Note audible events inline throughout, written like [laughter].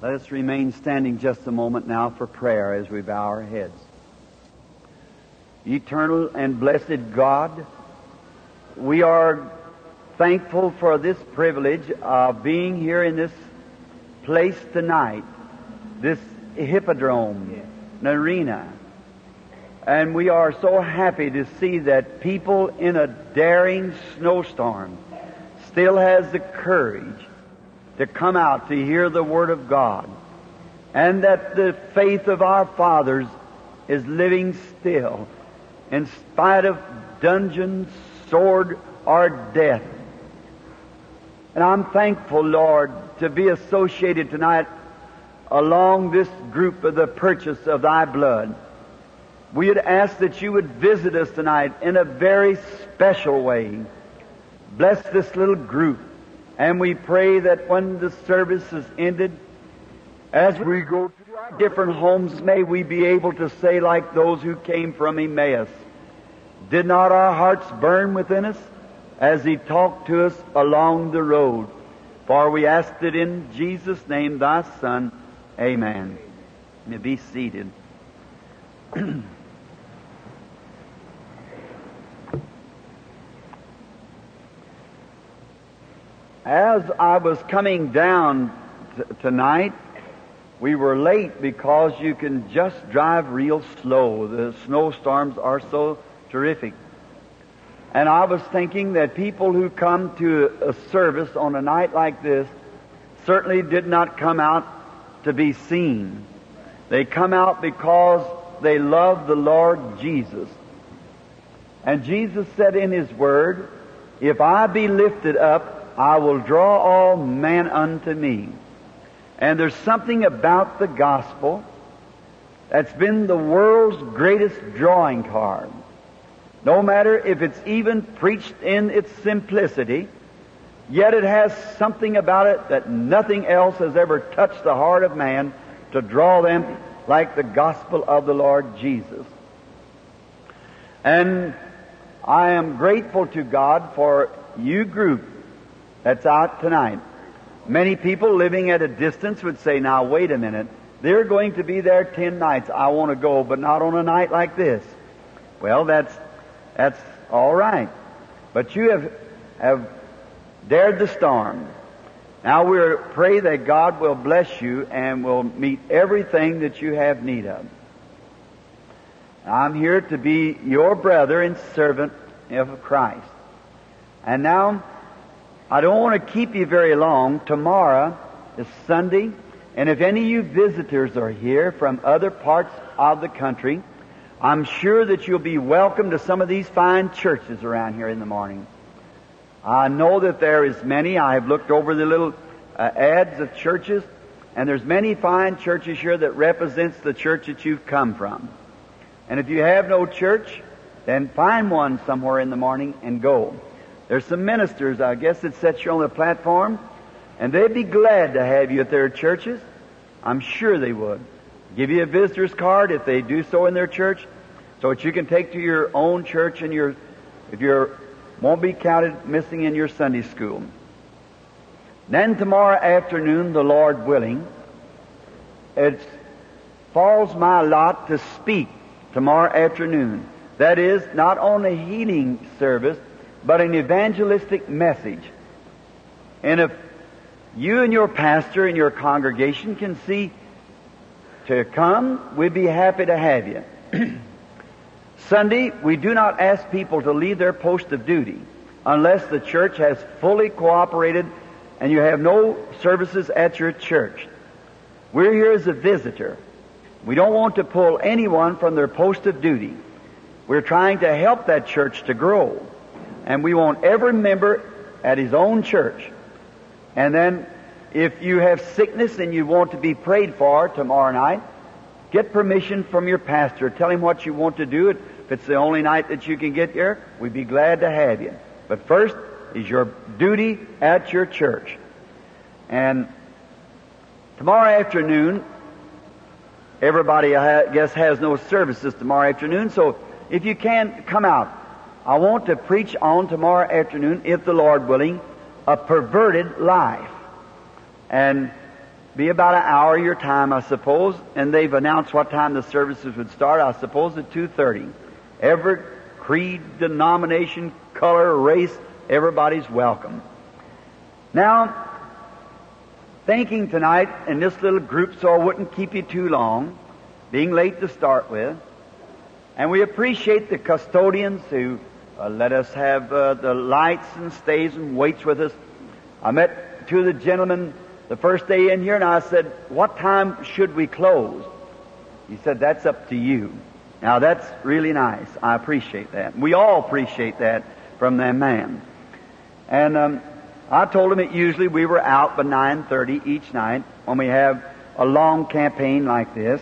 Let us remain standing just a moment now for prayer as we bow our heads. Eternal and blessed God, we are thankful for this privilege of being here in this place tonight, this hippodrome, an arena. And we are so happy to see that people in a daring snowstorm still has the courage to come out to hear the Word of God. And that the faith of our fathers is living still in spite of dungeon, sword, or death. And I'm thankful, Lord, to be associated tonight along this group of the purchase of thy blood. We would ask that you would visit us tonight in a very special way. Bless this little group. And we pray that when the service is ended, as we go to our different homes, may we be able to say like those who came from Emmaus, did not our hearts burn within us as he talked to us along the road? For we asked it in Jesus' name, thy Son. Amen. May be seated. [clears throat] As I was coming down t- tonight, we were late because you can just drive real slow. The snowstorms are so terrific. And I was thinking that people who come to a service on a night like this certainly did not come out to be seen. They come out because they love the Lord Jesus. And Jesus said in His Word, If I be lifted up, I will draw all men unto me. And there's something about the gospel that's been the world's greatest drawing card. No matter if it's even preached in its simplicity, yet it has something about it that nothing else has ever touched the heart of man to draw them like the gospel of the Lord Jesus. And I am grateful to God for you group that's out tonight. Many people living at a distance would say, now wait a minute. They're going to be there ten nights. I want to go, but not on a night like this. Well, that's, that's all right. But you have, have dared the storm. Now we pray that God will bless you and will meet everything that you have need of. I'm here to be your brother and servant of Christ. And now, I don't want to keep you very long. Tomorrow is Sunday, and if any of you visitors are here from other parts of the country, I'm sure that you'll be welcome to some of these fine churches around here in the morning. I know that there is many. I have looked over the little uh, ads of churches, and there's many fine churches here that represents the church that you've come from. And if you have no church, then find one somewhere in the morning and go. There's some ministers, I guess, that set you on the platform, and they'd be glad to have you at their churches. I'm sure they would. Give you a visitor's card if they do so in their church, so that you can take to your own church and your, if you won't be counted missing in your Sunday school. Then tomorrow afternoon, the Lord willing, it falls my lot to speak tomorrow afternoon. That is, not on a healing service, but an evangelistic message. And if you and your pastor and your congregation can see to come, we'd be happy to have you. [clears throat] Sunday, we do not ask people to leave their post of duty unless the church has fully cooperated and you have no services at your church. We're here as a visitor. We don't want to pull anyone from their post of duty. We're trying to help that church to grow. And we want every member at his own church. And then if you have sickness and you want to be prayed for tomorrow night, get permission from your pastor. Tell him what you want to do. If it's the only night that you can get there, we'd be glad to have you. But first is your duty at your church. And tomorrow afternoon, everybody, I guess, has no services tomorrow afternoon, so if you can, come out. I want to preach on tomorrow afternoon, if the Lord willing, a perverted life. And be about an hour your time, I suppose, and they've announced what time the services would start. I suppose at 2.30. Every creed, denomination, color, race, everybody's welcome. Now, thinking tonight in this little group so I wouldn't keep you too long, being late to start with, and we appreciate the custodians who uh, let us have uh, the lights and stays and waits with us. I met two of the gentlemen the first day in here and I said, what time should we close? He said, that's up to you. Now that's really nice. I appreciate that. We all appreciate that from that man. And um, I told him that usually we were out by 9.30 each night when we have a long campaign like this.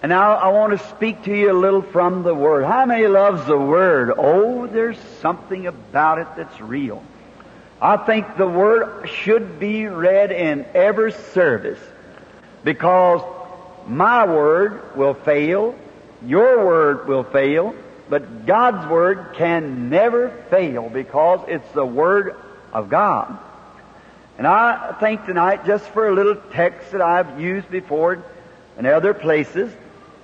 And now I want to speak to you a little from the Word. How many loves the Word? Oh, there's something about it that's real. I think the Word should be read in every service because my Word will fail, your Word will fail, but God's Word can never fail because it's the Word of God. And I think tonight, just for a little text that I've used before in other places,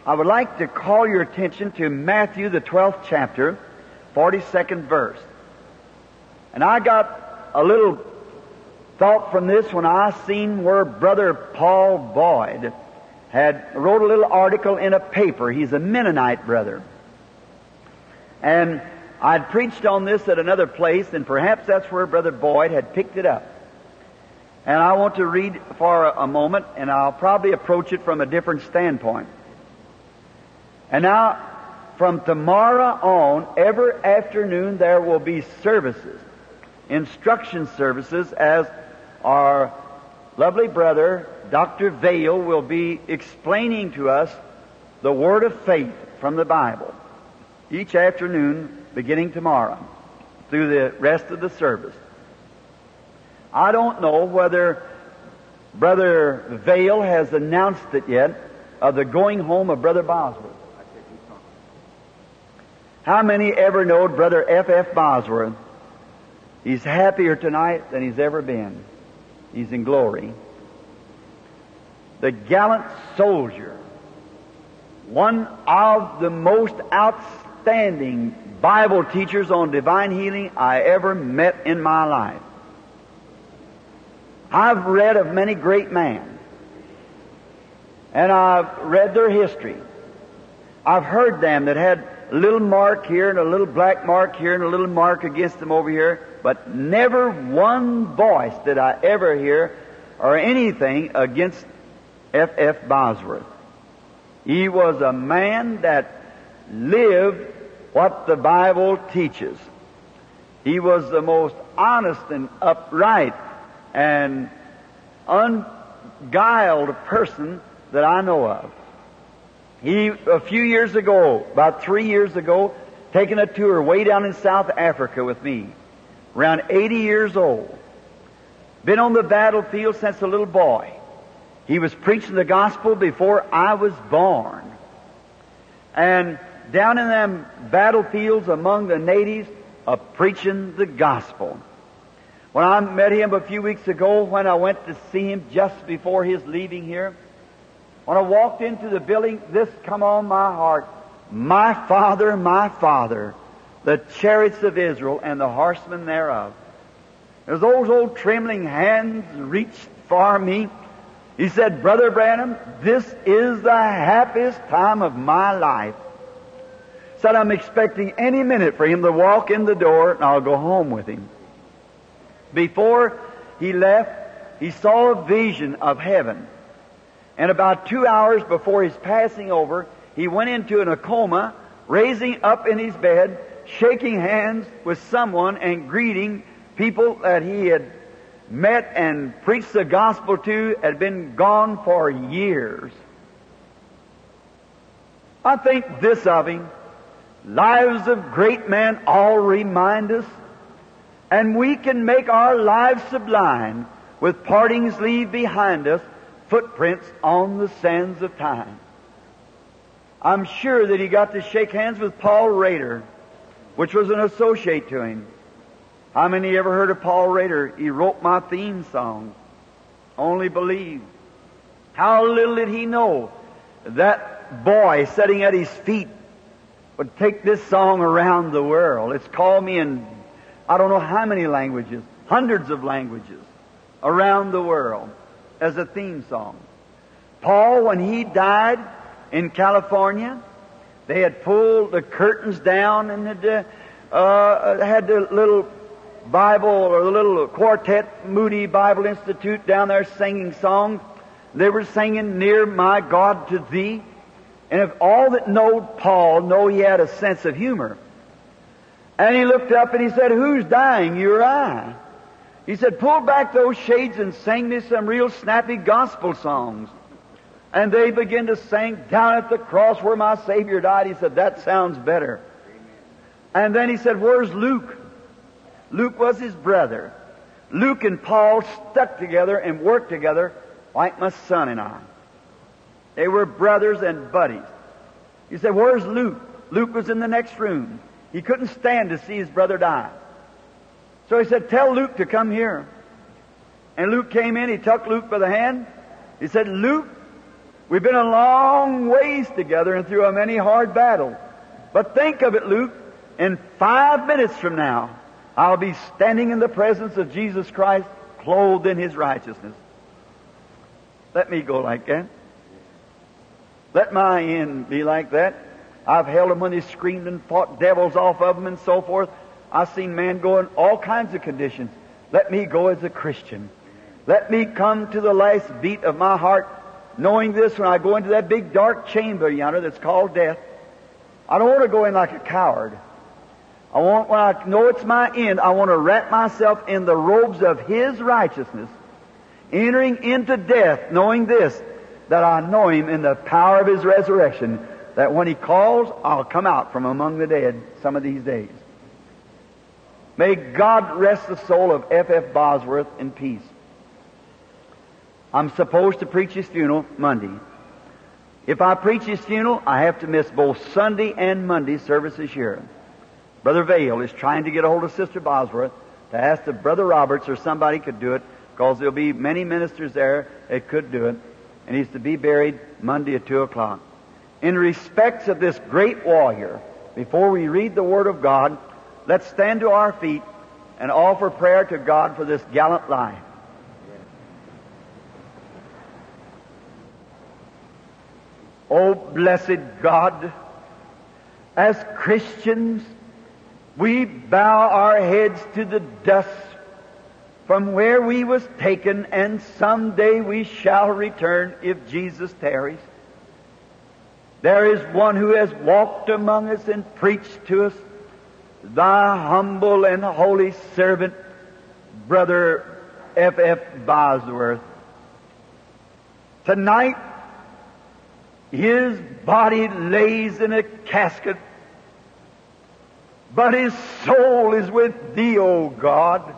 I would like to call your attention to Matthew, the 12th chapter, 42nd verse. And I got a little thought from this when I seen where Brother Paul Boyd had wrote a little article in a paper. He's a Mennonite brother. And I'd preached on this at another place, and perhaps that's where Brother Boyd had picked it up. And I want to read for a moment, and I'll probably approach it from a different standpoint. And now, from tomorrow on, every afternoon there will be services, instruction services, as our lovely brother, Dr. Vayle, will be explaining to us the Word of faith from the Bible each afternoon beginning tomorrow through the rest of the service. I don't know whether Brother Vayle has announced it yet of the going home of Brother Bosworth. How many ever know Brother F. F. Bosworth? He's happier tonight than he's ever been. He's in glory. The gallant soldier, one of the most outstanding Bible teachers on divine healing I ever met in my life. I've read of many great men, and I've read their history. I've heard them that had a little mark here and a little black mark here and a little mark against them over here, but never one voice did I ever hear or anything against F. F. Bosworth. He was a man that lived what the Bible teaches. He was the most honest and upright and unguiled person that I know of. He, a few years ago, about three years ago, taking a tour way down in South Africa with me, around 80 years old. Been on the battlefield since a little boy. He was preaching the gospel before I was born. And down in them battlefields among the natives, uh, preaching the gospel. When I met him a few weeks ago, when I went to see him just before his leaving here, when I walked into the building, this come on my heart. My Father, my Father, the chariots of Israel and the horsemen thereof. As those old trembling hands reached for me, he said, Brother Branham, this is the happiest time of my life. Said I'm expecting any minute for him to walk in the door and I'll go home with him. Before he left, he saw a vision of heaven. And about two hours before his passing over, he went into a coma, raising up in his bed, shaking hands with someone and greeting people that he had met and preached the gospel to had been gone for years. I think this of him. Lives of great men all remind us, and we can make our lives sublime with partings leave behind us footprints on the sands of time. I'm sure that he got to shake hands with Paul Rader, which was an associate to him. How many ever heard of Paul Rader? He wrote my theme song. Only believe. How little did he know that boy sitting at his feet would take this song around the world. It's called me in I don't know how many languages, hundreds of languages around the world as a theme song. Paul, when he died in California, they had pulled the curtains down and had, uh, had the little Bible or the little quartet, Moody Bible Institute down there singing songs. They were singing, Near my God to Thee. And if all that know Paul know he had a sense of humor. And he looked up and he said, Who's dying, you or I? He said, Pull back those shades and sing me some real snappy gospel songs. And they begin to sing down at the cross where my Savior died. He said, That sounds better. And then he said, Where's Luke? Luke was his brother. Luke and Paul stuck together and worked together like my son and I. They were brothers and buddies. He said, Where's Luke? Luke was in the next room. He couldn't stand to see his brother die. So he said, Tell Luke to come here. And Luke came in, he took Luke by the hand. He said, Luke, we've been a long ways together and through a many hard battles. But think of it, Luke, in five minutes from now, I'll be standing in the presence of Jesus Christ, clothed in His righteousness. Let me go like that. Let my end be like that. I've held them when they screamed and fought devils off of them and so forth. I've seen man go in all kinds of conditions. Let me go as a Christian. Let me come to the last beat of my heart, knowing this when I go into that big dark chamber yonder that's called death. I don't want to go in like a coward. I want, when I know it's my end, I want to wrap myself in the robes of His righteousness, entering into death, knowing this, that I know Him in the power of His resurrection, that when He calls, I'll come out from among the dead some of these days. May God rest the soul of F. F. Bosworth in peace. I'm supposed to preach his funeral Monday. If I preach his funeral, I have to miss both Sunday and Monday services here. Brother Vayle is trying to get a hold of Sister Bosworth to ask if Brother Roberts or somebody could do it, because there'll be many ministers there that could do it, and he's to be buried Monday at 2 o'clock. In respects of this great warrior, before we read the Word of God, let's stand to our feet and offer prayer to God for this gallant life. Oh, blessed God, as Christians, we bow our heads to the dust from where we was taken, and someday we shall return if Jesus tarries. There is one who has walked among us and preached to us, thy humble and holy servant, Brother F. F. Bosworth. Tonight, his body lays in a casket but his soul is with thee, O God.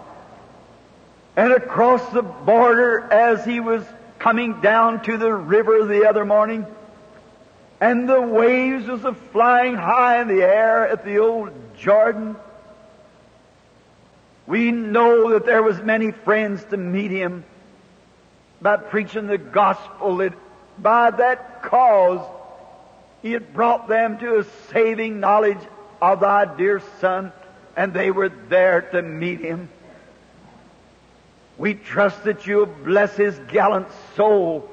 And across the border as he was coming down to the river the other morning, and the waves was a flying high in the air at the old Jordan. We know that there was many friends to meet him by preaching the gospel that by that cause he had brought them to a saving knowledge of thy dear Son, and they were there to meet him. We trust that you'll bless his gallant soul.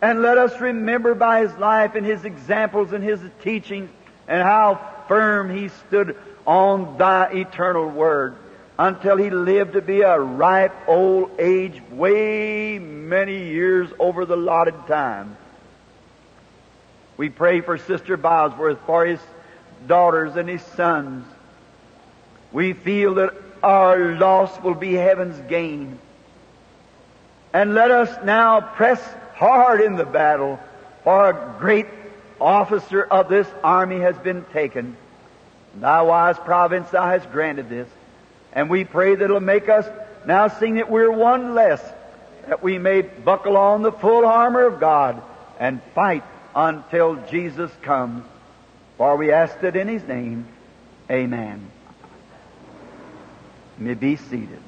And let us remember by his life and his examples and his teachings and how firm he stood on thy eternal word until he lived to be a ripe old age, way many years over the allotted time. We pray for Sister Bosworth for his daughters and his sons. We feel that our loss will be heaven's gain. And let us now press hard in the battle, for a great officer of this army has been taken. Thy wise province thou hast granted this. And we pray that it'll make us now sing that we're one less, that we may buckle on the full armor of God and fight until Jesus comes. For we ask it in His name. Amen. May be seated.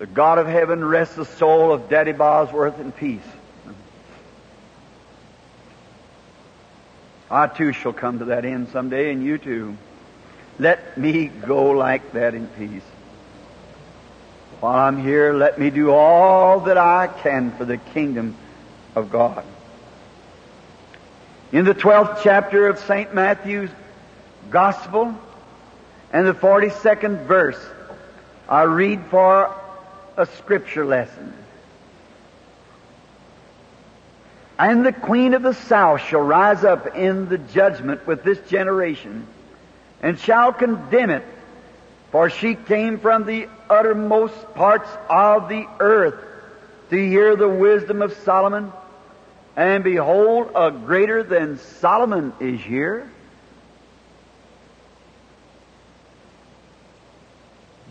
The God of heaven rest the soul of Daddy Bosworth in peace. I too shall come to that end someday, and you too. Let me go like that in peace. While I'm here, let me do all that I can for the kingdom of God. In the 12th chapter of St. Matthew's Gospel and the 42nd verse, I read for a scripture lesson. And the queen of the south shall rise up in the judgment with this generation and shall condemn it, for she came from the uttermost parts of the earth to hear the wisdom of Solomon. And behold, a greater than Solomon is here.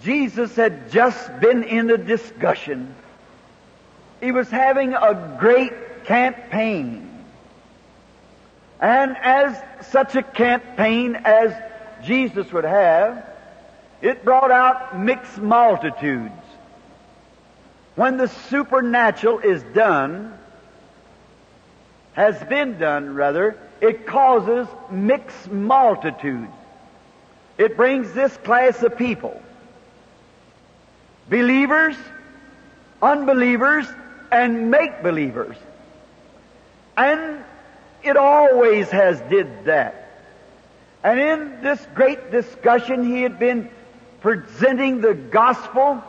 Jesus had just been in a discussion. He was having a great campaign. And as such a campaign as Jesus would have, it brought out mixed multitudes. When the supernatural is done, has been done rather, it causes mixed multitudes. It brings this class of people. Believers, unbelievers, and make believers. And it always has did that. And in this great discussion, he had been presenting the gospel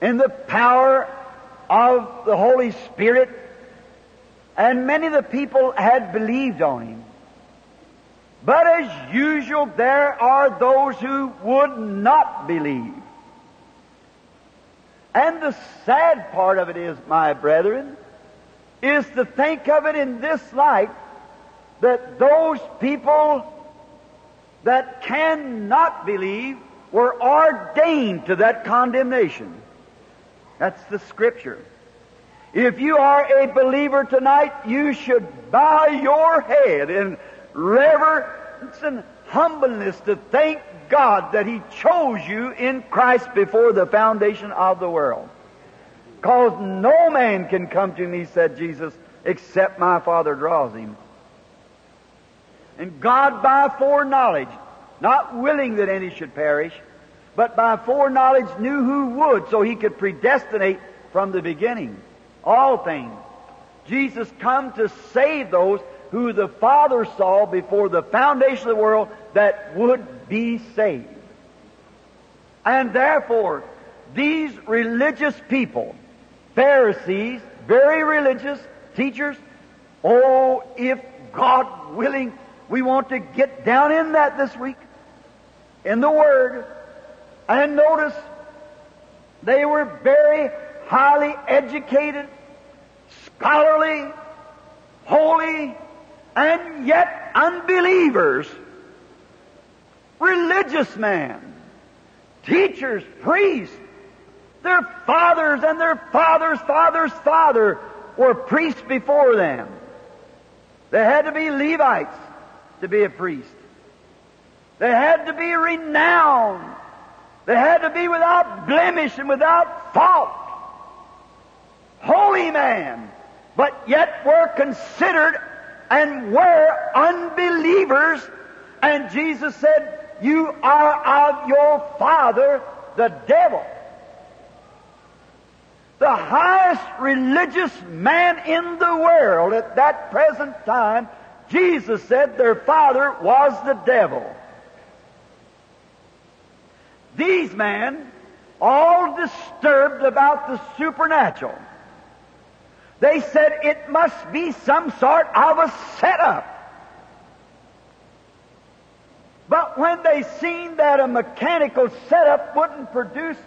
in the power of the Holy Spirit, and many of the people had believed on him. But as usual, there are those who would not believe. And the sad part of it is, my brethren, is to think of it in this light that those people that cannot believe were ordained to that condemnation. That's the scripture. If you are a believer tonight, you should bow your head in reverence and humbleness to thank God that He chose you in Christ before the foundation of the world. Because no man can come to me, said Jesus, except my Father draws him. And God by foreknowledge, not willing that any should perish, but by foreknowledge knew who would, so he could predestinate from the beginning all things. Jesus come to save those who the Father saw before the foundation of the world that would be saved. And therefore, these religious people, Pharisees, very religious teachers, oh, if God willing, we want to get down in that this week, in the Word, and notice they were very highly educated, scholarly, holy, and yet unbelievers. Religious man, teachers, priests, their fathers and their fathers' fathers' father were priests before them. They had to be Levites to be a priest. They had to be renowned they had to be without blemish and without fault. Holy man, but yet were considered and were unbelievers. And Jesus said, You are of your father, the devil. The highest religious man in the world at that present time, Jesus said their father was the devil. These men, all disturbed about the supernatural, they said it must be some sort of a setup. But when they seen that a mechanical setup wouldn't produce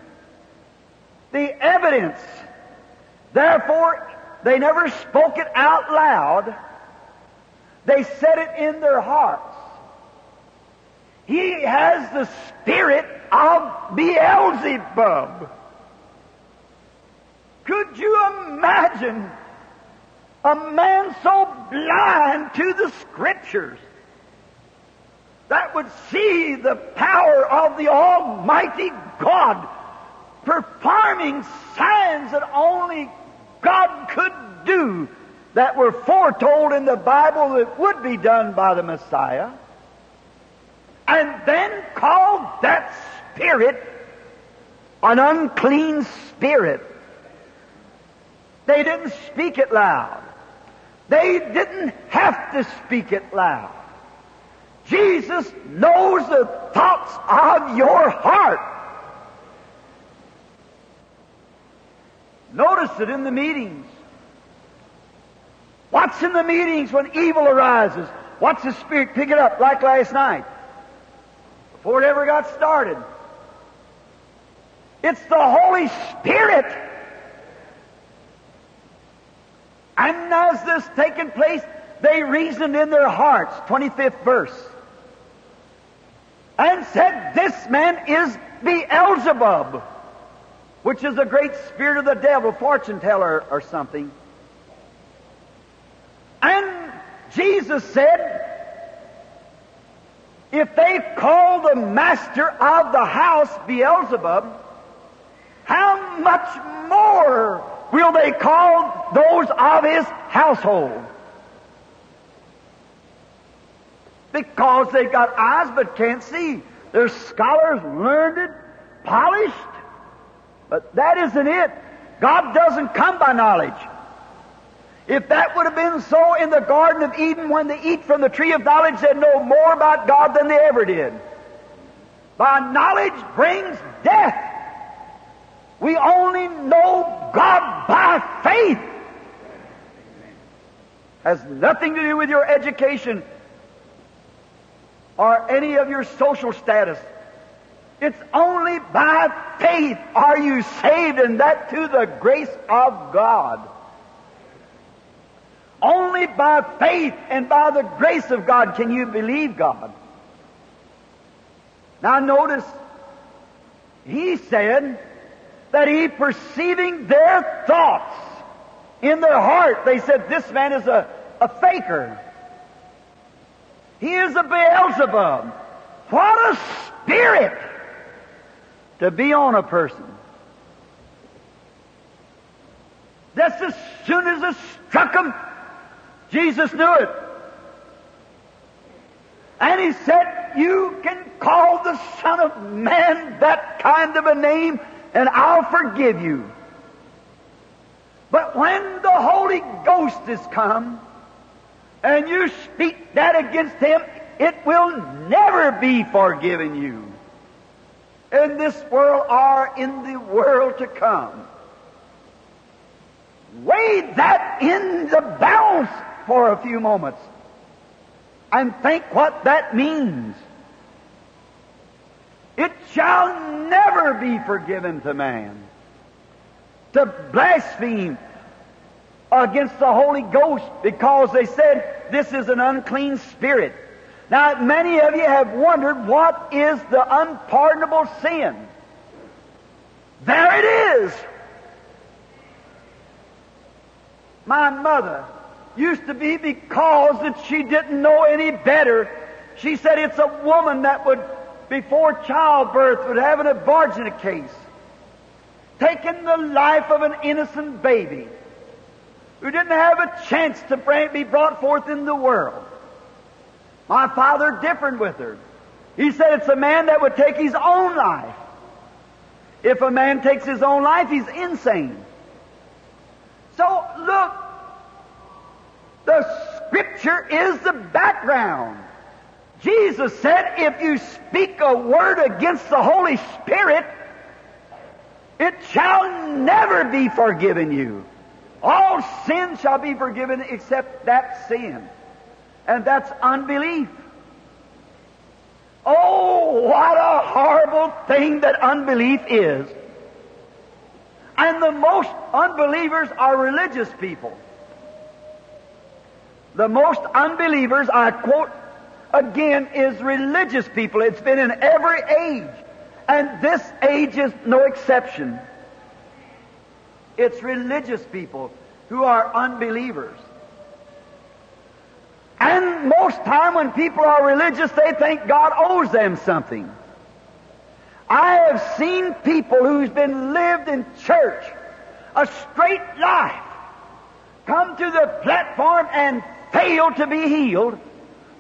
the evidence, therefore they never spoke it out loud. They said it in their hearts. He has the spirit of Beelzebub. Could you imagine a man so blind to the scriptures that would see the power of the Almighty God performing signs that only God could do that were foretold in the Bible that would be done by the Messiah, and then called that spirit an unclean spirit. They didn't speak it loud. They didn't have to speak it loud. Jesus knows the thoughts of your heart. Notice it in the meetings. What's in the meetings when evil arises? What's the Spirit pick it up like last night? Before it ever got started. It's the Holy Spirit. And as this taking place, they reasoned in their hearts, 25th verse, and said, This man is Beelzebub, which is a great spirit of the devil, fortune teller or something. And Jesus said, if they call the master of the house Beelzebub, how much more will they call those of his household? Because they've got eyes but can't see. They're scholars, learned, polished. But that isn't it. God doesn't come by knowledge. If that would have been so in the Garden of Eden when they eat from the tree of knowledge, they'd know more about God than they ever did. By knowledge brings death. We only know God by faith. Has nothing to do with your education or any of your social status. It's only by faith are you saved, and that to the grace of God. Only by faith and by the grace of God can you believe God. Now notice, he said that he perceiving their thoughts in their heart, they said, this man is a, a faker. He is a Beelzebub. What a spirit to be on a person. Just as soon as it struck him, Jesus knew it. And he said, You can call the Son of Man that kind of a name, and I'll forgive you. But when the Holy Ghost has come, and you speak that against him, it will never be forgiven you. In this world or in the world to come. Weigh that in the balance for a few moments and think what that means. It shall never be forgiven to man to blaspheme against the Holy Ghost because they said this is an unclean spirit. Now, many of you have wondered what is the unpardonable sin. There it is. My mother used to be because that she didn't know any better. She said it's a woman that would, before childbirth, would have an abortion case, taking the life of an innocent baby who didn't have a chance to be brought forth in the world. My father differed with her. He said it's a man that would take his own life. If a man takes his own life, he's insane. So look, the Scripture is the background. Jesus said, if you speak a word against the Holy Spirit, it shall never be forgiven you. All sin shall be forgiven except that sin. And that's unbelief. Oh, what a horrible thing that unbelief is. And the most unbelievers are religious people. The most unbelievers, I quote again, is religious people. It's been in every age. And this age is no exception. It's religious people who are unbelievers. And most time when people are religious, they think God owes them something. I have seen people who's been lived in church a straight life come to the platform and fail to be healed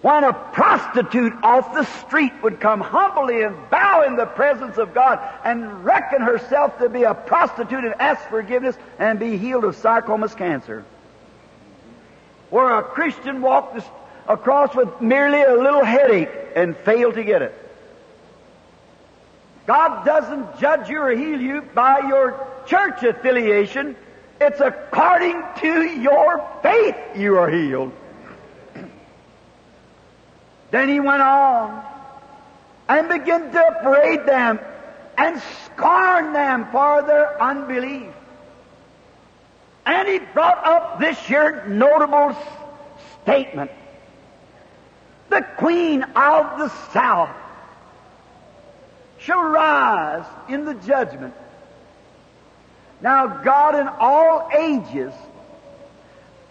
when a prostitute off the street would come humbly and bow in the presence of God and reckon herself to be a prostitute and ask forgiveness and be healed of sarcomas cancer. Where a Christian walked across with merely a little headache and failed to get it. God doesn't judge you or heal you by your church affiliation. It's according to your faith you are healed. Then he went on and began to upbraid them and scorn them for their unbelief. And he brought up this here notable statement. The queen of the south shall rise in the judgment. Now God in all ages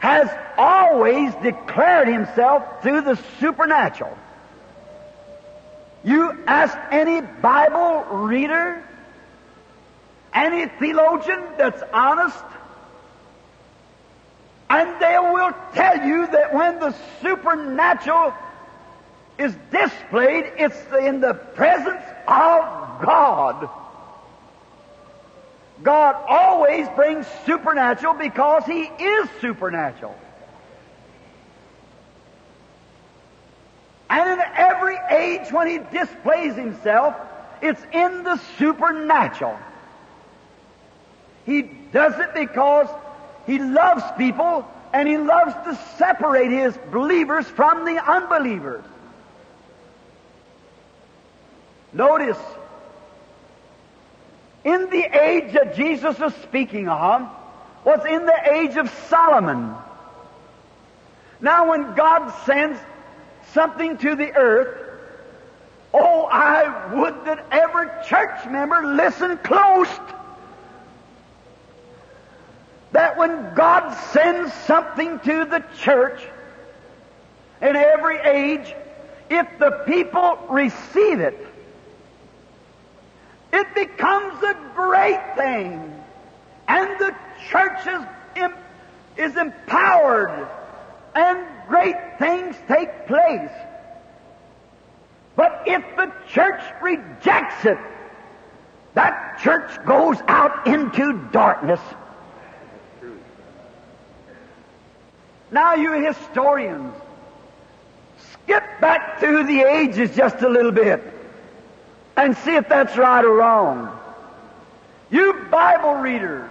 has always declared himself through the supernatural. You ask any Bible reader, any theologian that's honest, and they will tell you that when the supernatural is displayed, it's in the presence of God. God always brings supernatural because He is supernatural. And in every age when He displays Himself, it's in the supernatural. He does it because He loves people and He loves to separate His believers from the unbelievers. Notice in the age that Jesus was speaking of was in the age of Solomon. Now when God sends something to the earth, oh, I would that every church member listen close. That when God sends something to the church in every age, if the people receive it, it becomes a great thing. And the church is, is empowered and great things take place. But if the church rejects it, that church goes out into darkness. Now, you historians, skip back through the ages just a little bit and see if that's right or wrong. You Bible readers,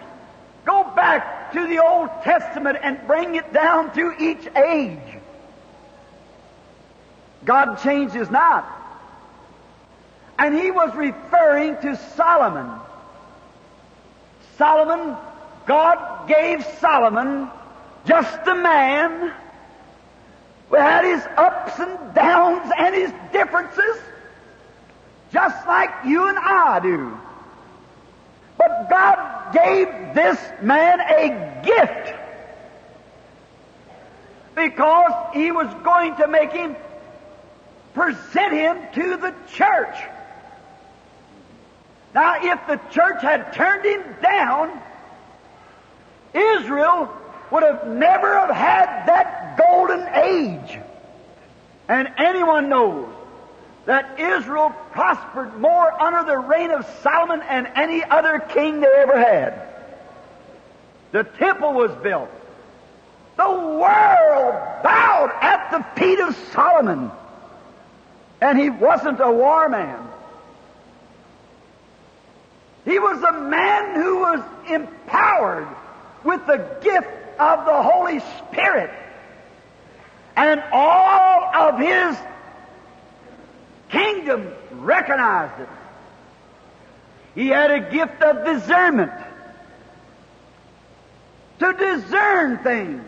go back to the Old Testament and bring it down to each age. God changes not. And he was referring to Solomon. Solomon, God gave Solomon just a man who had his ups and downs and his differences just like you and I do. But God gave this man a gift because He was going to make him present him to the church. Now, if the church had turned him down, Israel would have never have had that golden age. And anyone knows that Israel prospered more under the reign of Solomon than any other king they ever had. The temple was built. The world bowed at the feet of Solomon. And he wasn't a war man. He was a man who was empowered with the gift of the Holy Spirit. And all of his kingdom recognized it. He had a gift of discernment to discern things.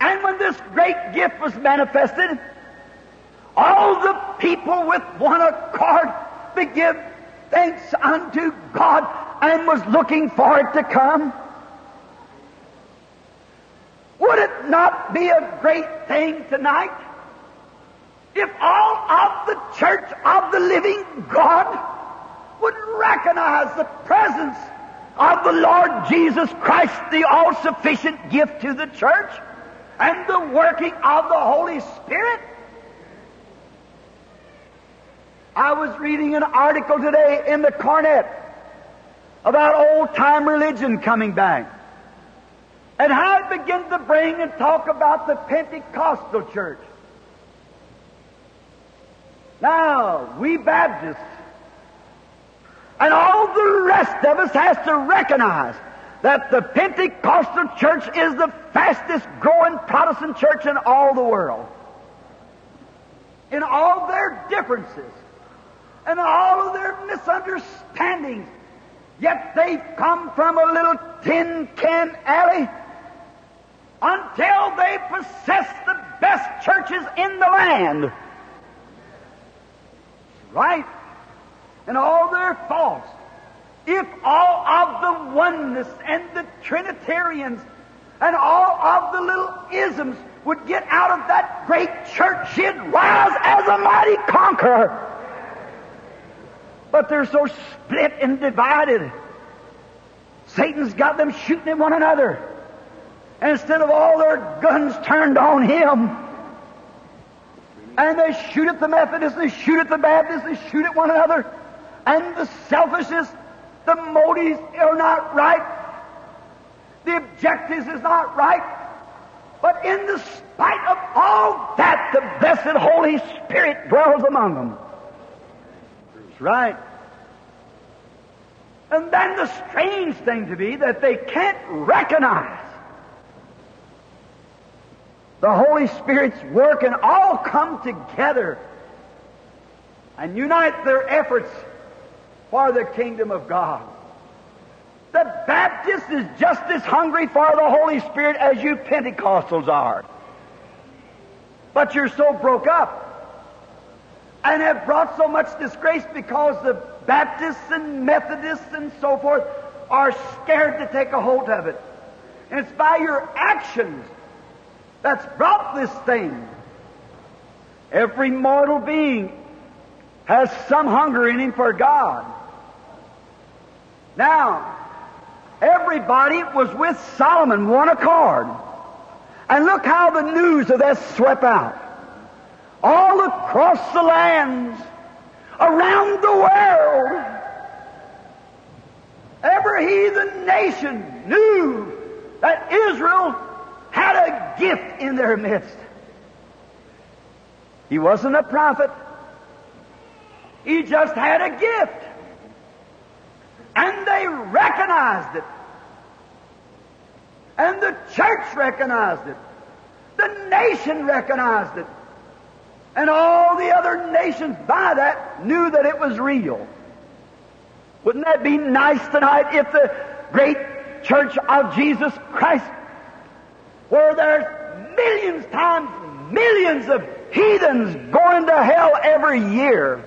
And when this great gift was manifested, all the people with one accord began thanks unto God and was looking for it to come. Would it not be a great thing tonight if all of the church of the living God would recognize the presence of the Lord Jesus Christ, the all-sufficient gift to the church, and the working of the Holy Spirit. I was reading an article today in the Coronet about old-time religion coming back. And how it began to bring and talk about the Pentecostal church. Now, we Baptists and all the rest of us has to recognize that the Pentecostal church is the fastest growing Protestant church in all the world. In all their differences and all of their misunderstandings, yet they've come from a little tin can alley until they possess the best churches in the land. Right? And all their faults. If all of the oneness and the Trinitarians and all of the little isms would get out of that great church, she'd rise as a mighty conqueror. But they're so split and divided. Satan's got them shooting at one another. And instead of all their guns turned on him, and they shoot at the Methodists, they shoot at the Baptists, they shoot at one another, and the selfishness, the motives are not right, the objectives is not right. But in the spite of all that, the blessed Holy Spirit dwells among them. That's right. And then the strange thing to be that they can't recognize the Holy Spirit's work and all come together and unite their efforts for the kingdom of God. The Baptist is just as hungry for the Holy Spirit as you Pentecostals are. But you're so broke up and have brought so much disgrace because the Baptists and Methodists and so forth are scared to take a hold of it. And it's by your actions that's brought this thing. Every mortal being has some hunger in him for God. Now, everybody was with Solomon, one accord. And look how the news of that swept out. All across the lands, around the world, every heathen nation knew that Israel had a gift in their midst. He wasn't a prophet. He just had a gift. And they recognized it. And the church recognized it. The nation recognized it. And all the other nations by that knew that it was real. Wouldn't that be nice tonight if the great church of Jesus Christ where there's millions times millions of heathens going to hell every year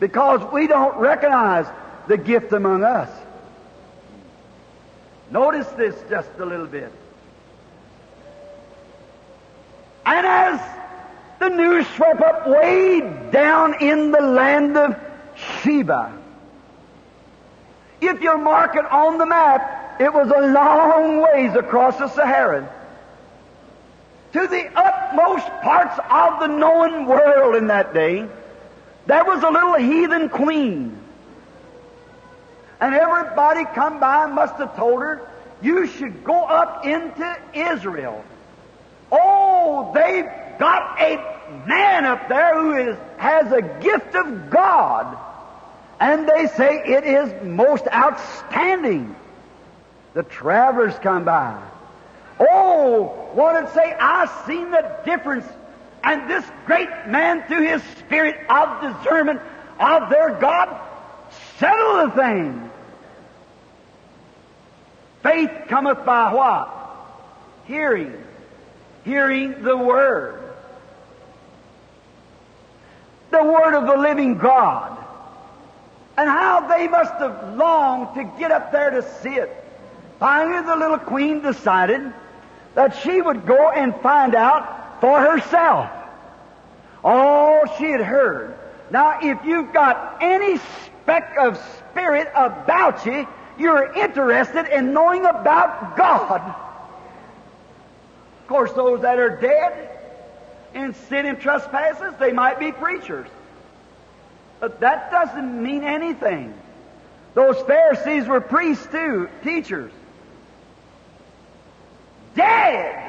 because we don't recognize the gift among us. Notice this just a little bit. And as the news swept up way down in the land of Sheba, if you'll mark it on the map, it was a long ways across the Sahara to the utmost parts of the known world in that day. There was a little heathen queen. And everybody come by must have told her, you should go up into Israel. Oh, they've got a man up there who is, has a gift of God. And they say it is most outstanding. The travelers come by. Oh, one would say, I've seen the difference. And this great man, through his spirit of discernment of their God, settle the thing. Faith cometh by what? Hearing. Hearing the Word. The Word of the living God. And how they must have longed to get up there to see it. Finally, the little queen decided that she would go and find out for herself. All she had heard Now, if you've got any speck of spirit about you, you're interested in knowing about God. Of course, those that are dead in sin and trespasses, they might be preachers. But that doesn't mean anything. Those Pharisees were priests too, teachers. Dead!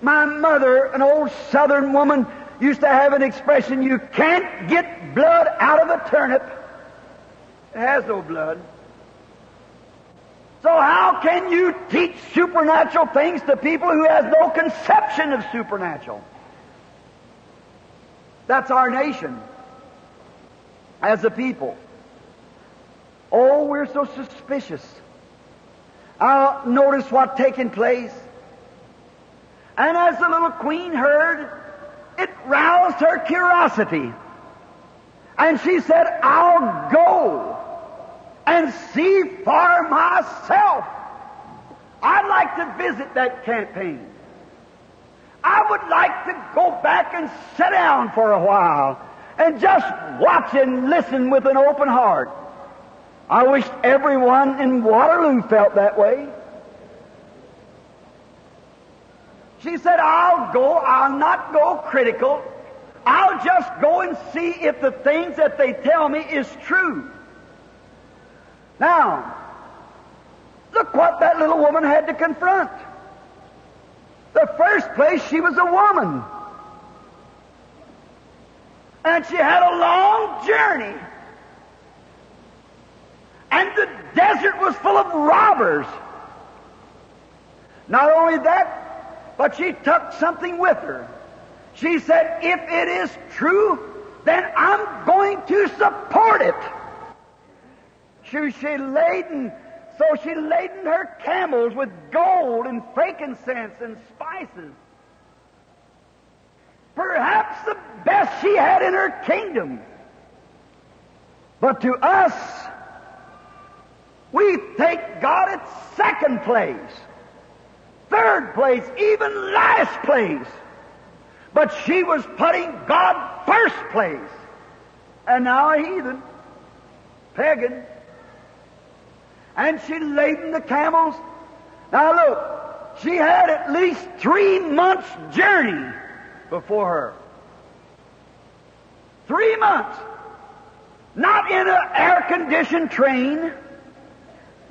My mother, an old southern woman, used to have an expression, you can't get blood out of a turnip. It has no blood. So how can you teach supernatural things to people who has no conception of supernatural? That's our nation as a people. Oh, we're so suspicious. I'll notice what taking place. And as the little queen heard, it roused her curiosity. And she said, I'll go and see for myself. I'd like to visit that campaign. I would like to go back and sit down for a while and just watch and listen with an open heart. I wish everyone in Waterloo felt that way. She said, I'll go, I'll not go critical. I'll just go and see if the things that they tell me is true. Now, look what that little woman had to confront. The first place, she was a woman. And she had a long journey. And the desert was full of robbers. Not only that, but she took something with her. She said, if it is true, then I'm going to support it. She, she laden, so she laden her camels with gold and frankincense and spices. Perhaps the best she had in her kingdom. But to us, we take God at second place, third place, even last place. But she was putting God first place. And now a heathen, pagan. And she laden the camels. Now look, she had at least three months' journey before her. Three months. Not in an air conditioned train,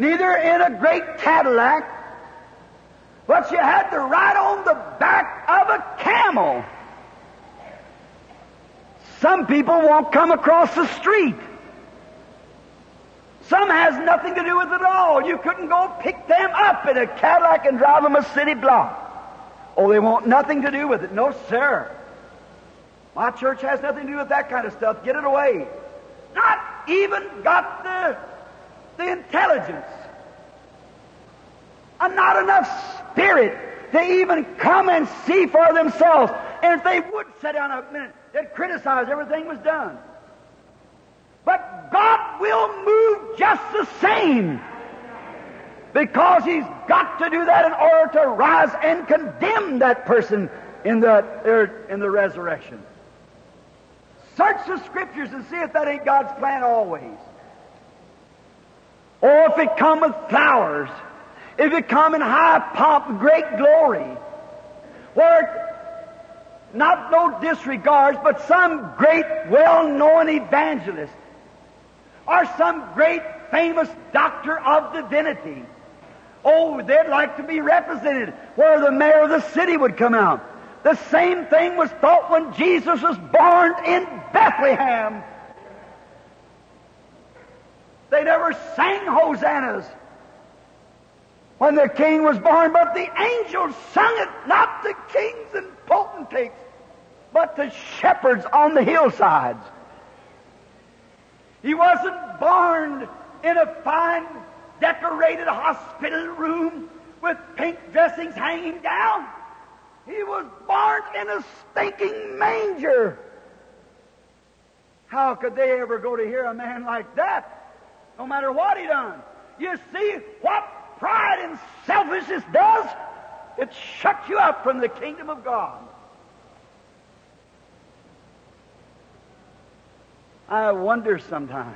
neither in a great Cadillac, but she had to ride on the back of a camel. Some people won't come across the street. Some has nothing to do with it at all. You couldn't go pick them up in a Cadillac and drive them a city block. Oh, they want nothing to do with it. No, sir. My church has nothing to do with that kind of stuff. Get it away. Not even got the, the intelligence. And not enough spirit to even come and see for themselves. And if they would sit down a minute, they'd criticize everything was done. But God will move just the same. Because He's got to do that in order to rise and condemn that person in the, in the resurrection. Search the Scriptures and see if that ain't God's plan always. Or if it come with flowers, if it come in high pomp, great glory, where not no disregards, but some great well-known evangelist, or some great famous doctor of divinity, Oh, they'd like to be represented where the mayor of the city would come out. The same thing was thought when Jesus was born in Bethlehem. They never sang hosannas when the king was born, but the angels sung it, not the kings and potentates, but the shepherds on the hillsides. He wasn't born in a fine decorated hospital room with pink dressings hanging down. He was born in a stinking manger. How could they ever go to hear a man like that? No matter what he done. You see what pride and selfishness does? It shuts you up from the kingdom of God. I wonder sometimes,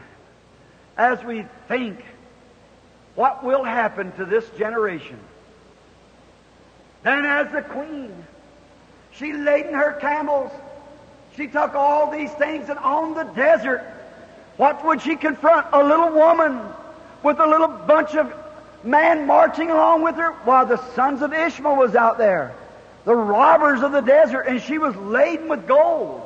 as we think, what will happen to this generation? Then, as the queen, she laden her camels. She took all these things, and on the desert, what would she confront? A little woman with a little bunch of men marching along with her while the sons of Ishmael was out there, the robbers of the desert, and she was laden with gold.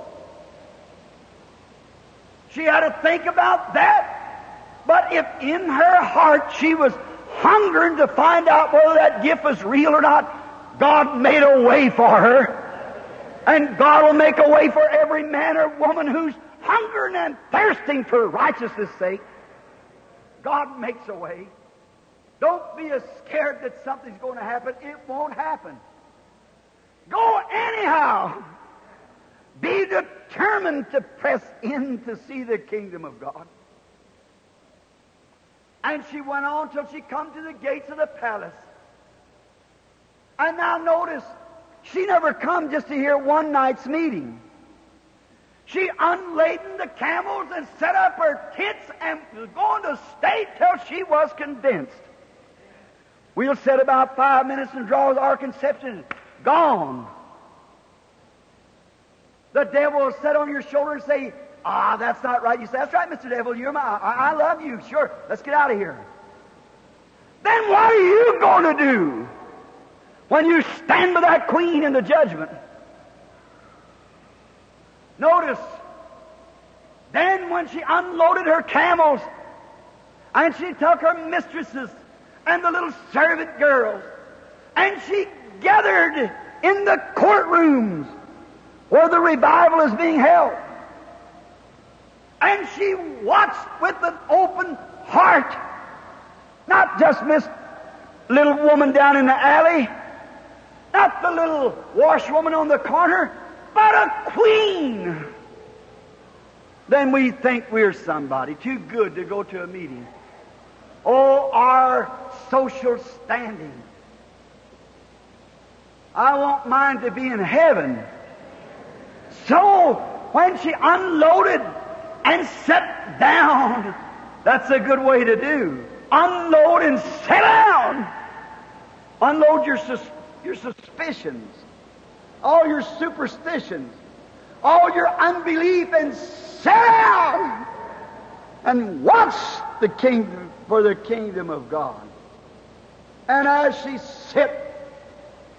She had to think about that. But if in her heart she was hungering to find out whether that gift was real or not, God made a way for her. And God will make a way for every man or woman who's hungering and thirsting for righteousness' sake. God makes a way. Don't be as scared that something's going to happen. It won't happen. Go anyhow. Be determined to press in to see the kingdom of God. And she went on till she come to the gates of the palace. And now notice, she never come just to hear one night's meeting. She unladen the camels and set up her tents and was going to stay till she was convinced. We'll set about five minutes and draw our conception. Gone. The devil will sit on your shoulder and say, Ah, that's not right. You say, That's right, Mr. Devil. You're my, I, I love you. Sure. Let's get out of here. Then what are you going to do when you stand with that queen in the judgment? Notice, then when she unloaded her camels and she took her mistresses and the little servant girls and she gathered in the courtrooms where the revival is being held. And she watched with an open heart. Not just Miss little woman down in the alley, not the little washwoman on the corner, but a queen. Then we think we're somebody too good to go to a meeting. Oh, our social standing. I want mine to be in heaven. So, when she unloaded and sat down, that's a good way to do. Unload and sit down. Unload your, sus- your suspicions, all your superstitions, all your unbelief, and sit down and watch the kingdom for the kingdom of God. And as she sit,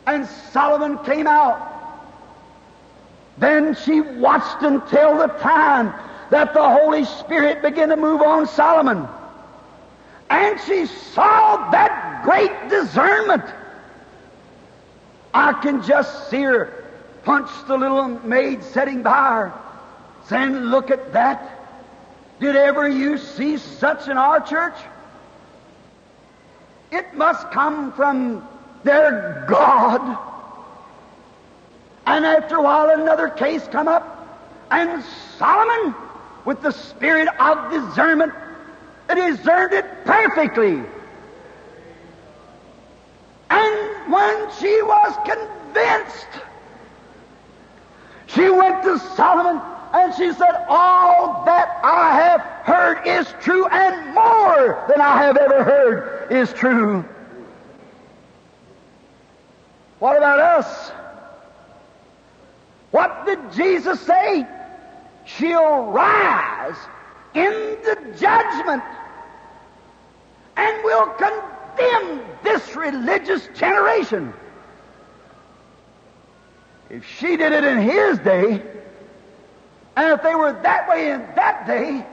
and Solomon came out, then she watched until the time that the Holy Spirit began to move on Solomon. And she saw that great discernment. I can just see her punch the little maid sitting by her, saying, Look at that. Did ever you see such in our church? It must come from their God. And after a while, another case come up, and Solomon, with the spirit of discernment, discerned it perfectly. And when she was convinced, she went to Solomon and she said, All that I have heard is true, and more than I have ever heard is true. What about us? What did Jesus say? She'll rise in the judgment and will condemn this religious generation. If she did it in his day, and if they were that way in that day,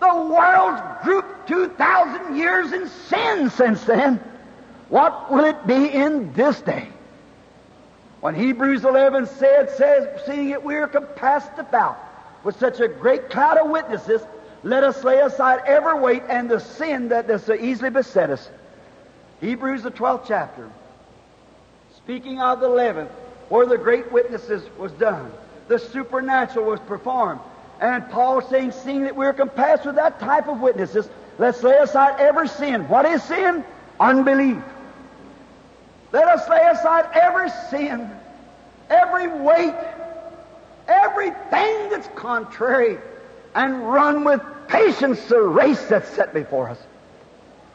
the world's grouped 2,000 years in sin since then. What will it be in this day? When Hebrews 11 said, says, seeing it we are compassed about with such a great cloud of witnesses, let us lay aside every weight and the sin that does so easily beset us. Hebrews the 12th chapter. Speaking of the 11th, where the great witnesses was done, the supernatural was performed. And Paul saying, seeing that we're compassed with that type of witnesses, let's lay aside every sin. What is sin? Unbelief. Let us lay aside every sin, every weight, everything that's contrary and run with patience the race that's set before us.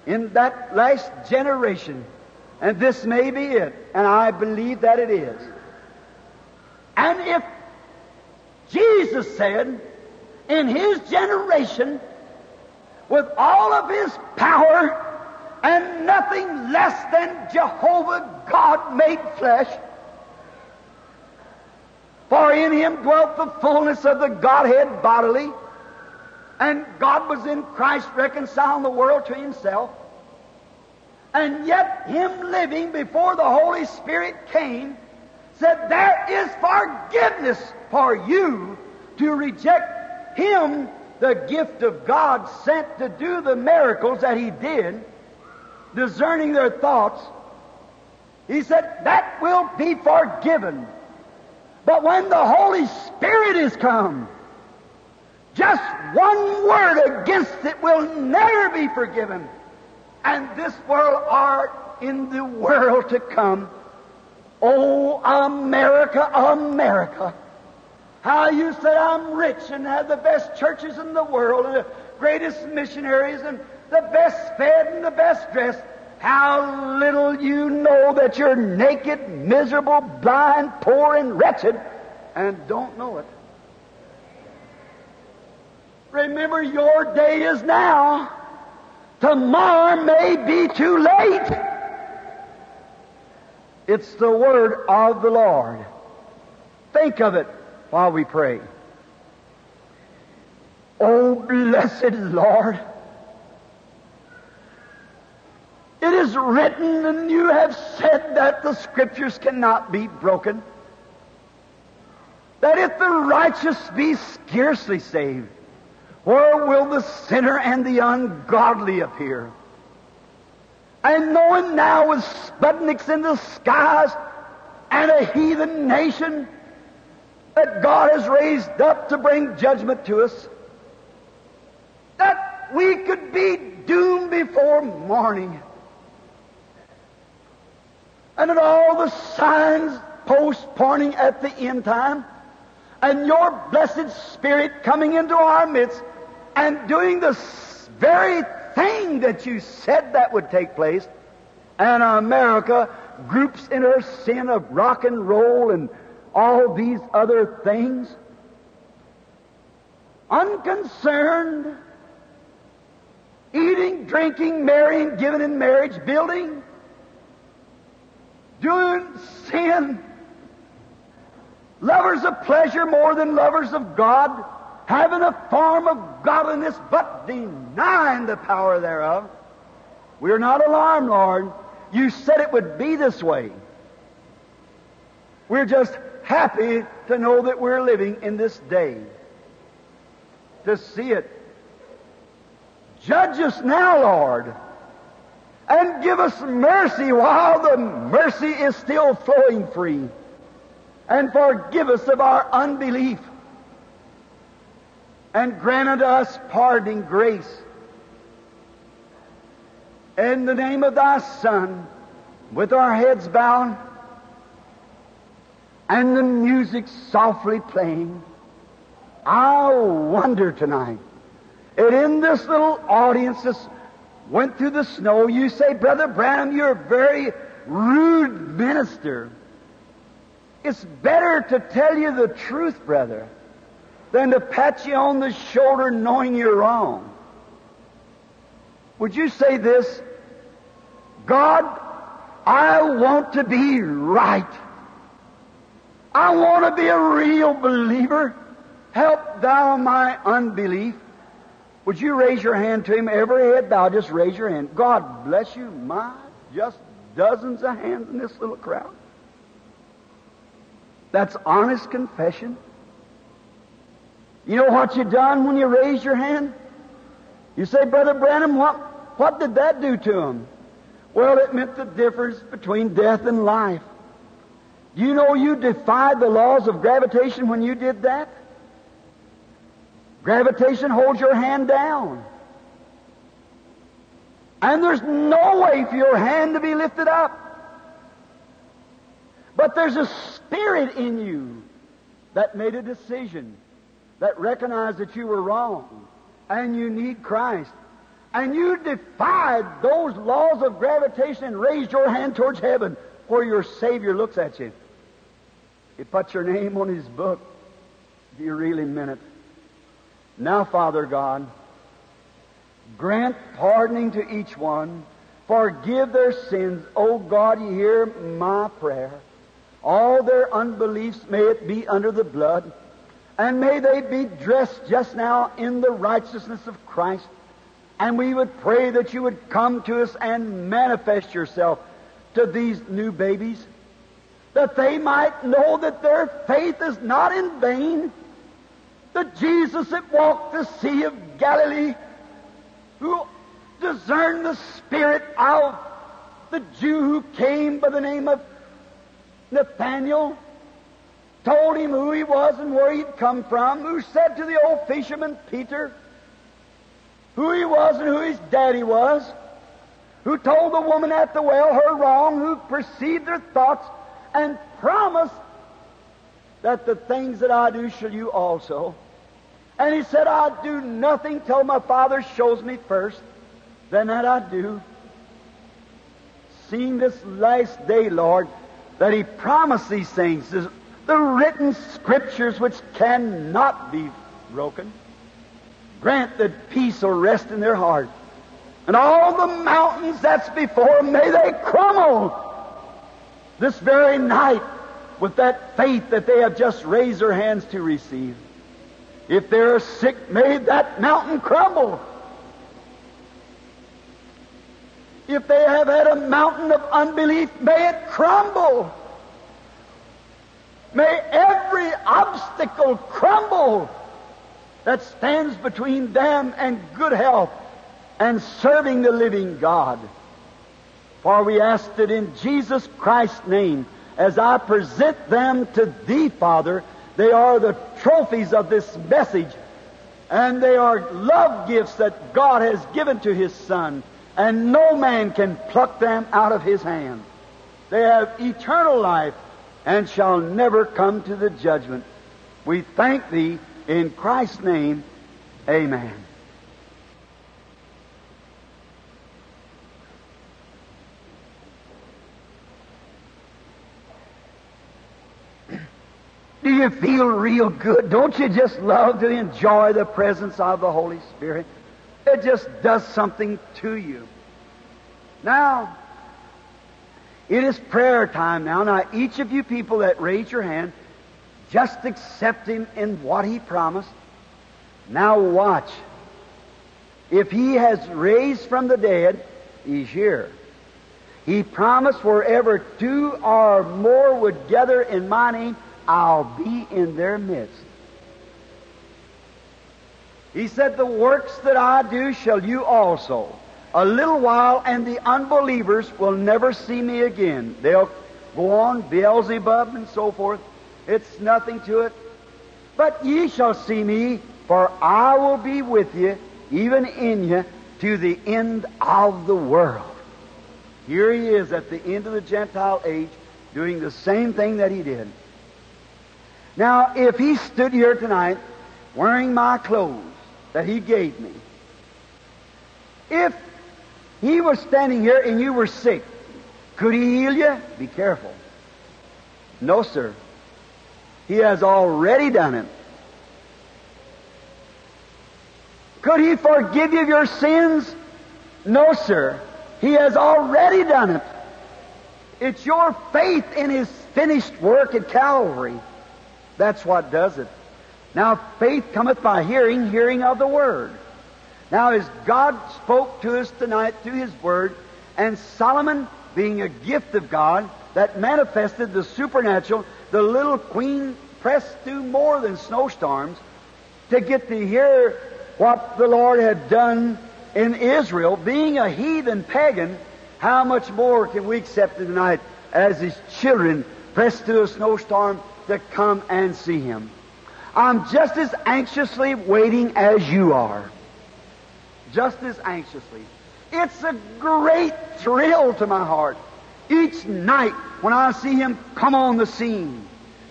In that last generation, and this may be it, and I believe that it is. And if Jesus said, in his generation, with all of his power and nothing less than Jehovah God made flesh, for in him dwelt the fullness of the Godhead bodily, and God was in Christ reconciling the world to himself. And yet, him living before the Holy Spirit came, said, There is forgiveness for you to reject him, the gift of God, sent to do the miracles that he did, discerning their thoughts. He said, That will be forgiven. But when the Holy Spirit is come, just one word against it will never be forgiven. And this world are in the world to come. Oh, America, America. How you say I'm rich and have the best churches in the world and the greatest missionaries and the best fed and the best dressed. How little you know that you're naked, miserable, blind, poor, and wretched and don't know it. Remember, your day is now. Tomorrow may be too late. It's the word of the Lord. Think of it while we pray. Oh, blessed Lord. It is written, and you have said that the Scriptures cannot be broken. That if the righteous be scarcely saved, where will the sinner and the ungodly appear? And knowing now with Sputniks in the skies and a heathen nation that God has raised up to bring judgment to us, that we could be doomed before morning. And that all the signs post pointing at the end time, and your blessed Spirit coming into our midst and doing the very thing that you said that would take place, and America groups in her sin of rock and roll and all these other things, unconcerned, eating, drinking, marrying, giving in marriage, building, doing sin, lovers of pleasure more than lovers of God, having a form of godliness but denying the power thereof. We are not alarmed, Lord. You said it would be this way. We're just happy to know that we're living in this day. To see it. Judge us now, Lord, and give us mercy while the mercy is still flowing free. And forgive us of our unbelief. And granted us pardoning grace. In the name of thy Son, with our heads bowed, and the music softly playing, I wonder tonight. And in this little audience that went through the snow, you say, Brother Branham, you're a very rude minister. It's better to tell you the truth, brother, than to pat you on the shoulder knowing you're wrong. Would you say this? God, I want to be right. I want to be a real believer. Help thou my unbelief. Would you raise your hand to him? Every head bowed, just raise your hand. God bless you. My, just dozens of hands in this little crowd. That's honest confession. You know what you done when you raised your hand? You say, Brother Branham, what, what did that do to him? Well, it meant the difference between death and life. Do you know you defied the laws of gravitation when you did that? Gravitation holds your hand down. And there's no way for your hand to be lifted up. But there's a spirit in you that made a decision that recognize that you were wrong and you need Christ. And you defied those laws of gravitation and raised your hand towards heaven where your Savior looks at you. You put your name on His book. Do you really mean it? Now, Father God, grant pardoning to each one. Forgive their sins. Oh God, you hear my prayer. All their unbeliefs, may it be under the blood. And may they be dressed just now in the righteousness of Christ. And we would pray that you would come to us and manifest yourself to these new babies, that they might know that their faith is not in vain, that Jesus that walked the Sea of Galilee, who discerned the spirit of the Jew who came by the name of Nathaniel, told him who he was and where he'd come from, who said to the old fisherman Peter who he was and who his daddy was, who told the woman at the well her wrong, who perceived her thoughts, and promised that the things that I do shall you also. And he said, I do nothing till my Father shows me first, then that I do. Seeing this last day, Lord, that he promised these things, the written scriptures which cannot be broken. Grant that peace will rest in their heart. And all the mountains that's before may they crumble this very night with that faith that they have just raised their hands to receive. If they're sick, may that mountain crumble. If they have had a mountain of unbelief, may it crumble. May every obstacle crumble that stands between them and good health and serving the living God. For we ask it in Jesus Christ's name, as I present them to Thee, Father, they are the trophies of this message, and they are love gifts that God has given to His Son, and no man can pluck them out of His hand. They have eternal life and shall never come to the judgment. We thank Thee in Christ's name, amen. Do you feel real good? Don't you just love to enjoy the presence of the Holy Spirit? It just does something to you. Now, it is prayer time now. Now, each of you people that raise your hand, just accept Him in what He promised. Now watch. If He has raised from the dead, He's here. He promised wherever two or more would gather in my name, I'll be in their midst. He said, The works that I do shall you also. A little while, and the unbelievers will never see me again. They'll go on, Beelzebub and so forth. It's nothing to it. But ye shall see me, for I will be with you, even in you, to the end of the world. Here he is at the end of the Gentile age, doing the same thing that he did. Now, if he stood here tonight wearing my clothes that he gave me, if he was standing here and you were sick, could he heal you? Be careful. No, sir. He has already done it. Could He forgive you your sins? No, sir. He has already done it. It's your faith in His finished work at Calvary. That's what does it. Now, faith cometh by hearing, hearing of the Word. Now, as God spoke to us tonight through His Word, and Solomon, being a gift of God that manifested the supernatural, the little queen pressed through more than snowstorms to get to hear what the Lord had done in Israel. Being a heathen pagan, how much more can we accept tonight as His children pressed through a snowstorm to come and see Him? I'm just as anxiously waiting as you are. Just as anxiously. It's a great thrill to my heart each night when I see Him come on the scene,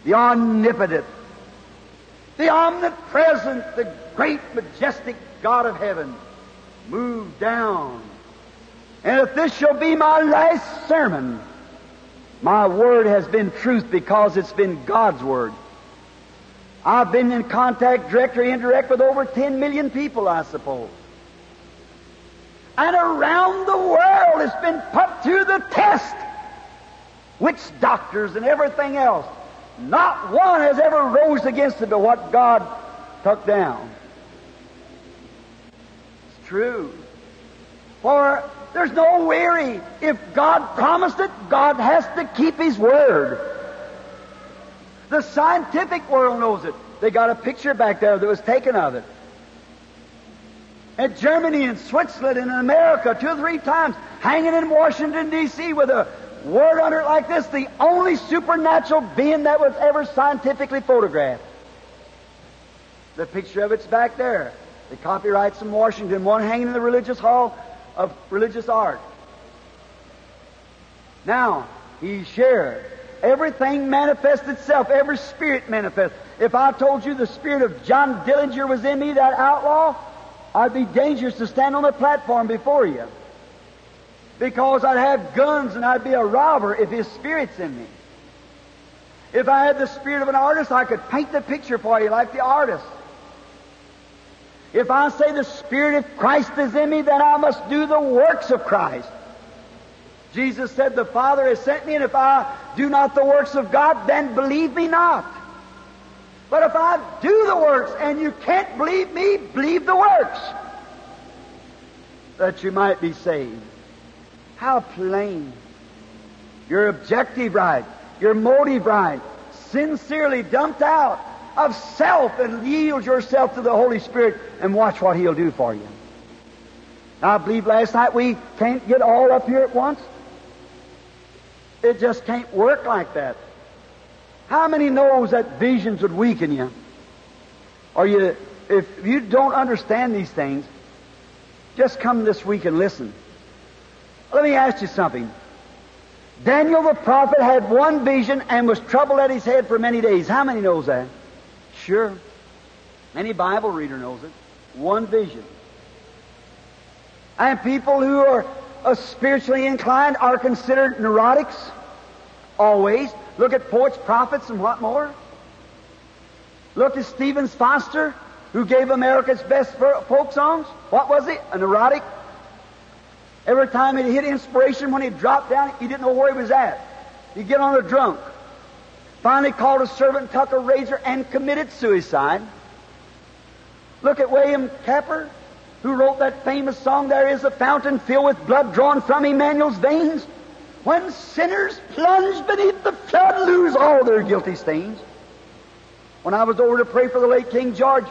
the omnipotent, the omnipresent, the great, majestic God of heaven, move down. And if this shall be my last sermon, my word has been truth because it's been God's word. I've been in contact, direct or indirect, with over 10 million people, I suppose. And around the world it's been put to the test. Witch doctors and everything else. Not one has ever rose against it but what God took down. It's true. For there's no weary. If God promised it, God has to keep His word. The scientific world knows it. They got a picture back there that was taken of it. In Germany and Switzerland and in America, two or three times, hanging in Washington, D.C. with a word under it like this, the only supernatural being that was ever scientifically photographed. The picture of it's back there. The copyrights from Washington, one hanging in the religious hall of religious art. Now, he shared Everything manifests itself. Every spirit manifests. If I told you the spirit of John Dillinger was in me, that outlaw, I'd be dangerous to stand on the platform before you. Because I'd have guns and I'd be a robber if his spirit's in me. If I had the spirit of an artist, I could paint the picture for you like the artist. If I say the Spirit of Christ is in me, then I must do the works of Christ. Jesus said, The Father has sent me, and if I do not the works of God, then believe me not. But if I do the works and you can't believe me, believe the works, that you might be saved. How plain. Your objective right, your motive right, sincerely dumped out of self and yield yourself to the Holy Spirit and watch what He'll do for you. I believe last night we can't get all up here at once. It just can't work like that. How many knows that visions would weaken you? Or you, if you don't understand these things, just come this week and listen. Let me ask you something. Daniel the prophet had one vision and was troubled at his head for many days. How many knows that? Sure. Any Bible reader knows it. One vision. And people who are uh, spiritually inclined are considered neurotics. Always. Look at poets, prophets, and what more? Look at Stevens Foster, who gave America's best folk songs. What was he? A neurotic. Every time he hit inspiration, when he dropped down, he didn't know where he was at. He'd get on a drunk. Finally called a servant, took a razor, and committed suicide. Look at William Cowper, who wrote that famous song, There is a fountain filled with blood drawn from Emmanuel's veins. When sinners plunge beneath the flood, lose all their guilty stains. When I was over to pray for the late King George,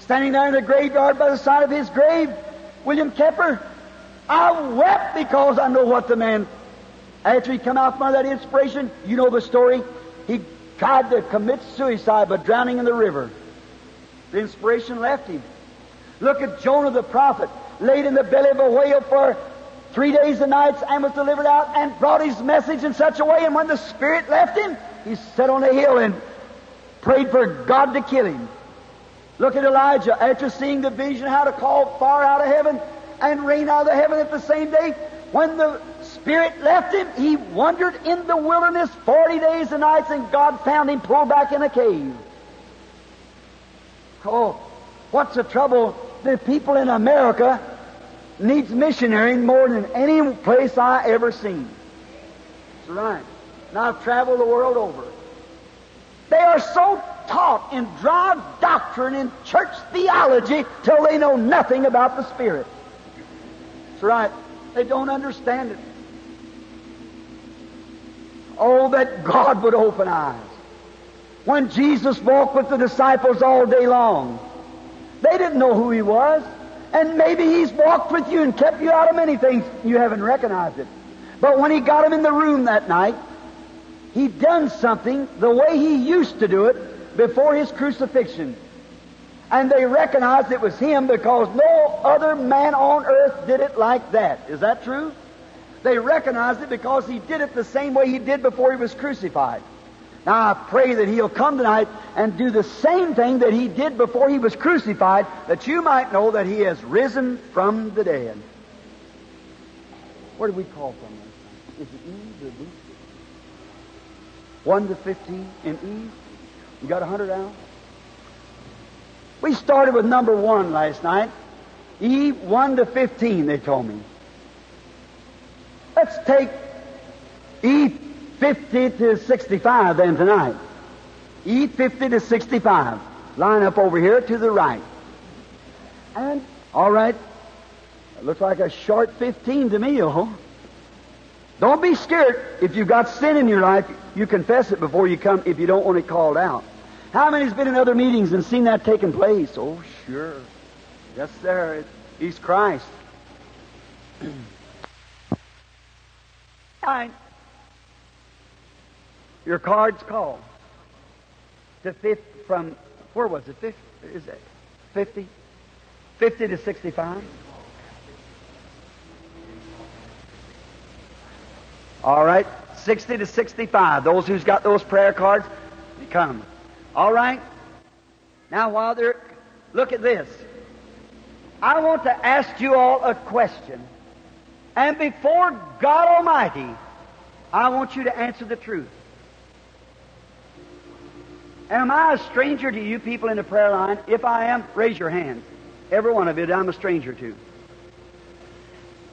standing there in the graveyard by the side of his grave, William Cowper, I wept because I know what the man, after he come out from that inspiration, you know the story, he tried to commit suicide by drowning in the river. The inspiration left him. Look at Jonah the prophet, laid in the belly of a whale for three days and nights and was delivered out and brought his message in such a way. And when the Spirit left him, he sat on a hill and prayed for God to kill him. Look at Elijah. After seeing the vision how to call fire out of heaven and rain out of heaven at the same day, when the Spirit left him, he wandered in the wilderness 40 days and nights and God found him pulled back in a cave. Oh, what's the trouble? The people in America needs missionary more than any place I ever seen. That's right. And I've traveled the world over. They are so taught in dry doctrine and church theology till they know nothing about the Spirit. That's right. They don't understand it. Oh, that God would open eyes. When Jesus walked with the disciples all day long, they didn't know who He was. And maybe He's walked with you and kept you out of many things. You haven't recognized it. But when He got him in the room that night, He'd done something the way He used to do it before His crucifixion. And they recognized it was Him because no other man on earth did it like that. Is that true? They recognized it because He did it the same way He did before He was crucified. Now I pray that He'll come tonight and do the same thing that He did before He was crucified, that you might know that He has risen from the dead. Where do we call from? Is it Eve or B? 1 to 15 in Eve? You got a 100 out? We started with number 1 last night. Eve 1 to 15, they told me. Let's take Eve 50 to 65 then tonight. Eve 50 to 65. Line up over here to the right. And, all right, it looks like a short 15 to me, oh. Don't be scared. If you've got sin in your life, you confess it before you come if you don't want it called out. How many's been in other meetings and seen that taking place? Oh, sure. Yes, sir. He's Christ. Fine. Your card's called. To fifth from, where was it? 50, is it 50? 50 to 65? All right, 60 to 65. Those who's got those prayer cards, come. All right? Now, while they're, look at this. I want to ask you all a question. And before God Almighty, I want you to answer the truth. Am I a stranger to you people in the prayer line? If I am, raise your hand. Every one of you I'm a stranger to.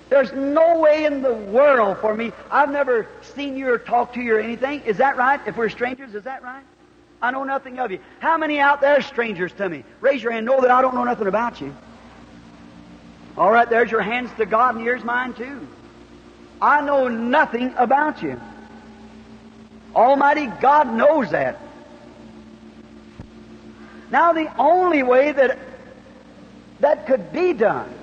There's no way in the world for me. I've never seen you or talked to you or anything. Is that right? If we're strangers, is that right? I know nothing of you. How many out there are strangers to me? Raise your hand. Know that I don't know nothing about you. All right, there's your hands to God, and here's mine too. I know nothing about you. Almighty God knows that. Now, the only way that that could be done,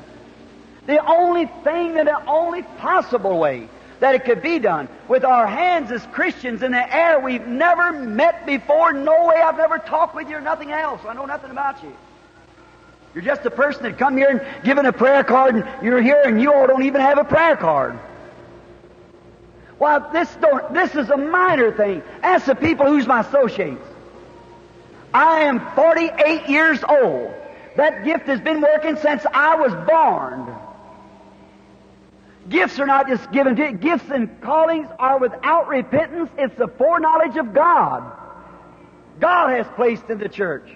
the only thing that the only possible way that it could be done with our hands as Christians in the air we've never met before, no way I've never talked with you or nothing else. I know nothing about you. You're just a person that come here and given a prayer card and you're here and you all don't even have a prayer card. Well, this don't, this is a minor thing. Ask the people who's my associates. I am 48 years old. That gift has been working since I was born. Gifts are not just given to you. Gifts and callings are without repentance. It's the foreknowledge of God. God has placed in the church.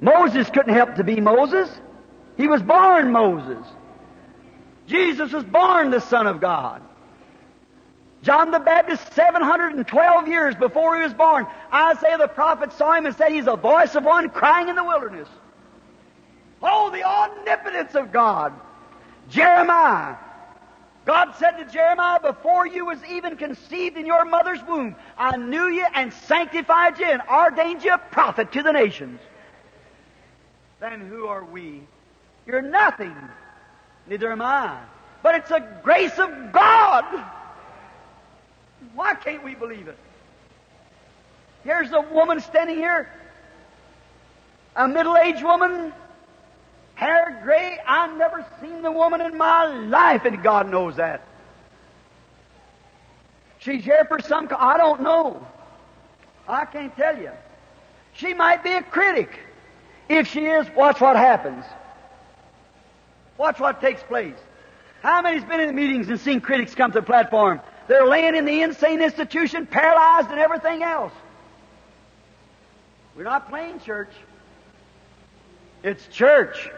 Moses couldn't help to be Moses. He was born Moses. Jesus was born the Son of God. John the Baptist, 712 years before he was born, Isaiah the prophet saw him and said, He's a voice of one crying in the wilderness. Oh, the omnipotence of God. Jeremiah. God said to Jeremiah, before you was even conceived in your mother's womb, I knew you and sanctified you and ordained you a prophet to the nations. Then who are we? You're nothing. Neither am I. But it's a grace of God. Why can't we believe it? Here's a woman standing here, a middle aged woman, hair gray. I've never seen the woman in my life, and God knows that. She's here for some, I don't know. I can't tell you. She might be a critic. If she is, watch what happens. Watch what takes place. How many's been in the meetings and seen critics come to the platform? They're laying in the insane institution, paralyzed and everything else. We're not playing church. It's church.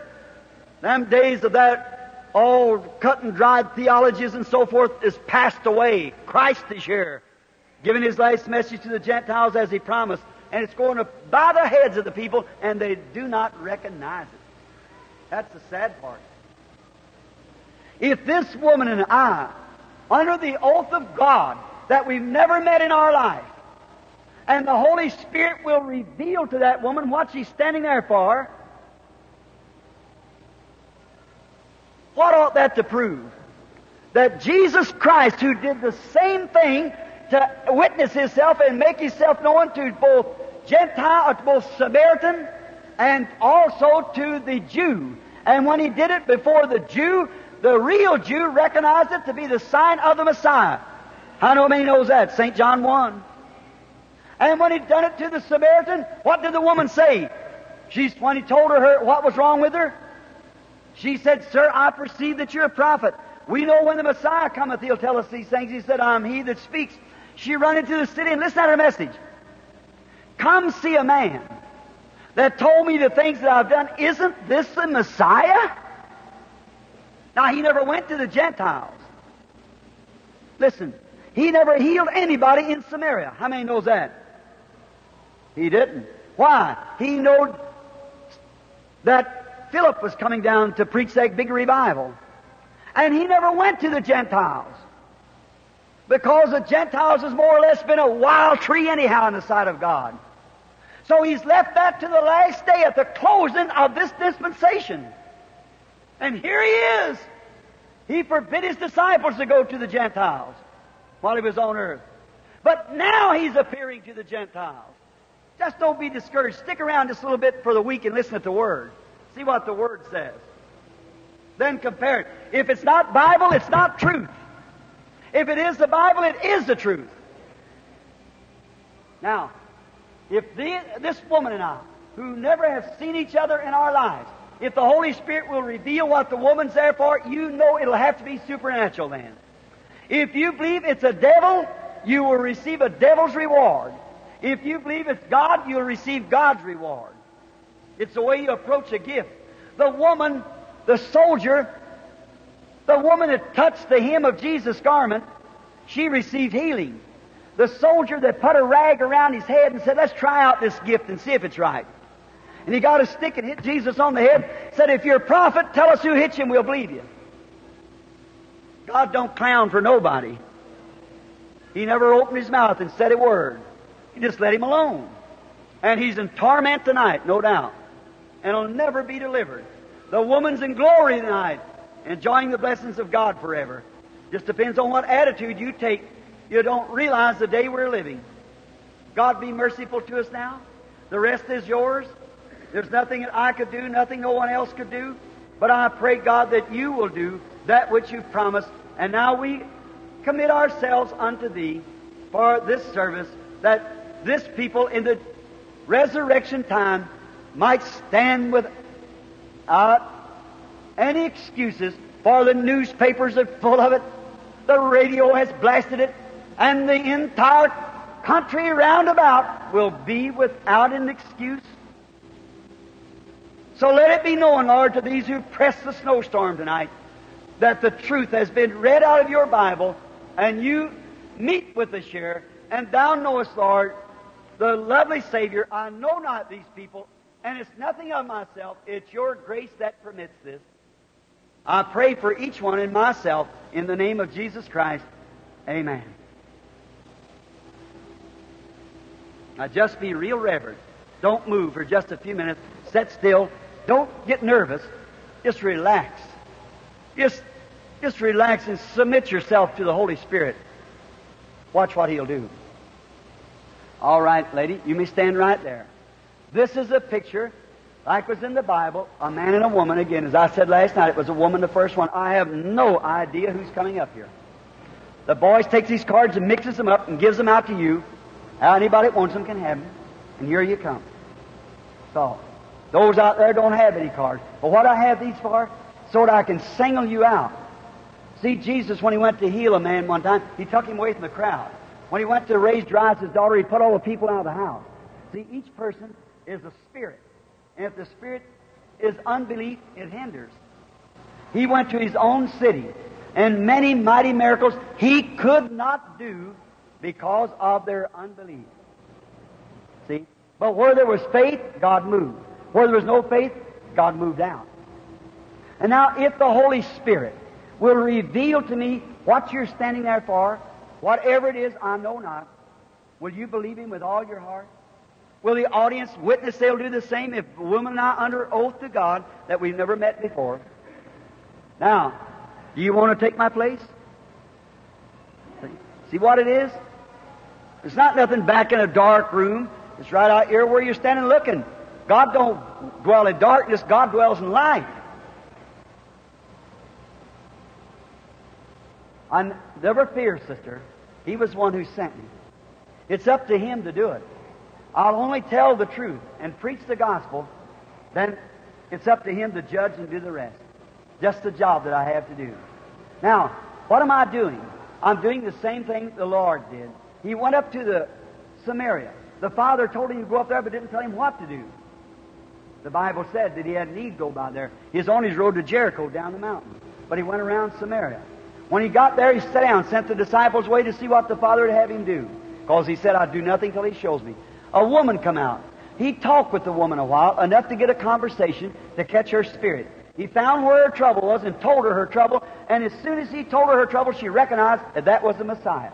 Them days of that all cut and dried theologies and so forth is passed away. Christ is here, giving his last message to the Gentiles as he promised, and it's going to by the heads of the people, and they do not recognize it. That's the sad part. If this woman and I, under the oath of God that we've never met in our life, and the Holy Spirit will reveal to that woman what she's standing there for, what ought that to prove? That Jesus Christ, who did the same thing to witness himself and make himself known to both Gentile, or to both Samaritan, and also to the Jew. And when he did it before the Jew, the real Jew recognized it to be the sign of the Messiah. How many knows that? St. John 1. And when he'd done it to the Samaritan, what did the woman say? She's, when he told her, her what was wrong with her, she said, Sir, I perceive that you're a prophet. We know when the Messiah cometh, he'll tell us these things. He said, I'm he that speaks. She run into the city and listen to her message. Come see a man that told me the things that I've done. Isn't this the Messiah? Now, he never went to the Gentiles. Listen, he never healed anybody in Samaria. How many knows that? He didn't. Why? He knew that Philip was coming down to preach that big revival. And he never went to the Gentiles. Because the Gentiles has more or less been a wild tree anyhow in the sight of God. So he's left that to the last day at the closing of this dispensation. And here he is. He forbid his disciples to go to the Gentiles while he was on earth. But now he's appearing to the Gentiles. Just don't be discouraged. Stick around just a little bit for the week and listen to the Word. See what the Word says. Then compare it. If it's not Bible, it's not truth. If it is the Bible, it is the truth. Now, if the, this woman and I, who never have seen each other in our lives, if the Holy Spirit will reveal what the woman's there for, you know it'll have to be supernatural then. If you believe it's a devil, you will receive a devil's reward. If you believe it's God, you'll receive God's reward. It's the way you approach a gift. The woman, the soldier, the woman that touched the hem of Jesus' garment, she received healing. The soldier that put a rag around his head and said, Let's try out this gift and see if it's right. And he got a stick and hit Jesus on the head, said, If you're a prophet, tell us who hit you and we'll believe you. God don't clown for nobody. He never opened his mouth and said a word. He just let him alone. And he's in torment tonight, no doubt. And he'll never be delivered. The woman's in glory tonight, enjoying the blessings of God forever. Just depends on what attitude you take. You don't realize the day we're living. God be merciful to us now. The rest is yours. There's nothing that I could do, nothing no one else could do. But I pray, God, that you will do that which you've promised. And now we commit ourselves unto thee for this service, that this people in the resurrection time might stand without any excuses, for the newspapers are full of it, the radio has blasted it, and the entire country round about will be without an excuse. So let it be known, Lord, to these who press the snowstorm tonight, that the truth has been read out of your Bible, and you meet with the share, and thou knowest, Lord, the lovely Savior, I know not these people, and it's nothing of myself, it's your grace that permits this. I pray for each one and myself in the name of Jesus Christ. Amen. Now just be real reverent. Don't move for just a few minutes. Sit still. Don't get nervous. Just relax. Just, just relax and submit yourself to the Holy Spirit. Watch what He'll do. All right, lady, you may stand right there. This is a picture, like was in the Bible, a man and a woman. Again, as I said last night, it was a woman, the first one. I have no idea who's coming up here. The boys takes these cards and mixes them up and gives them out to you. Anybody that wants them can have them. And here you come. So, those out there don't have any cards. But what I have these for, so that I can single you out. See, Jesus, when he went to heal a man one time, he took him away from the crowd. When he went to raise Jairus' daughter, he put all the people out of the house. See, each person is a spirit. And if the spirit is unbelief, it hinders. He went to his own city, and many mighty miracles he could not do because of their unbelief. See? But where there was faith, God moved. Where there was no faith, God moved out. And now, if the Holy Spirit will reveal to me what you're standing there for, whatever it is, I know not, will you believe Him with all your heart? Will the audience witness they'll do the same if a woman and I under oath to God that we've never met before? Now, do you want to take my place? See what it is? It's not nothing back in a dark room. It's right out here where you're standing looking. God don't dwell in darkness, God dwells in light. I never fear, sister. He was one who sent me. It's up to Him to do it. I'll only tell the truth and preach the gospel, then it's up to Him to judge and do the rest. Just the job that I have to do. Now, what am I doing? I'm doing the same thing the Lord did. He went up to the Samaria. The father told him to go up there, but didn't tell him what to do. The Bible said that he had need go by there. He was on his road to Jericho down the mountain, but he went around Samaria. When he got there, he sat down, sent the disciples away to see what the father would have him do, because he said, "I'll do nothing till he shows me." A woman come out. He talked with the woman a while, enough to get a conversation to catch her spirit. He found where her trouble was and told her her trouble, and as soon as he told her her trouble, she recognized that that was the Messiah.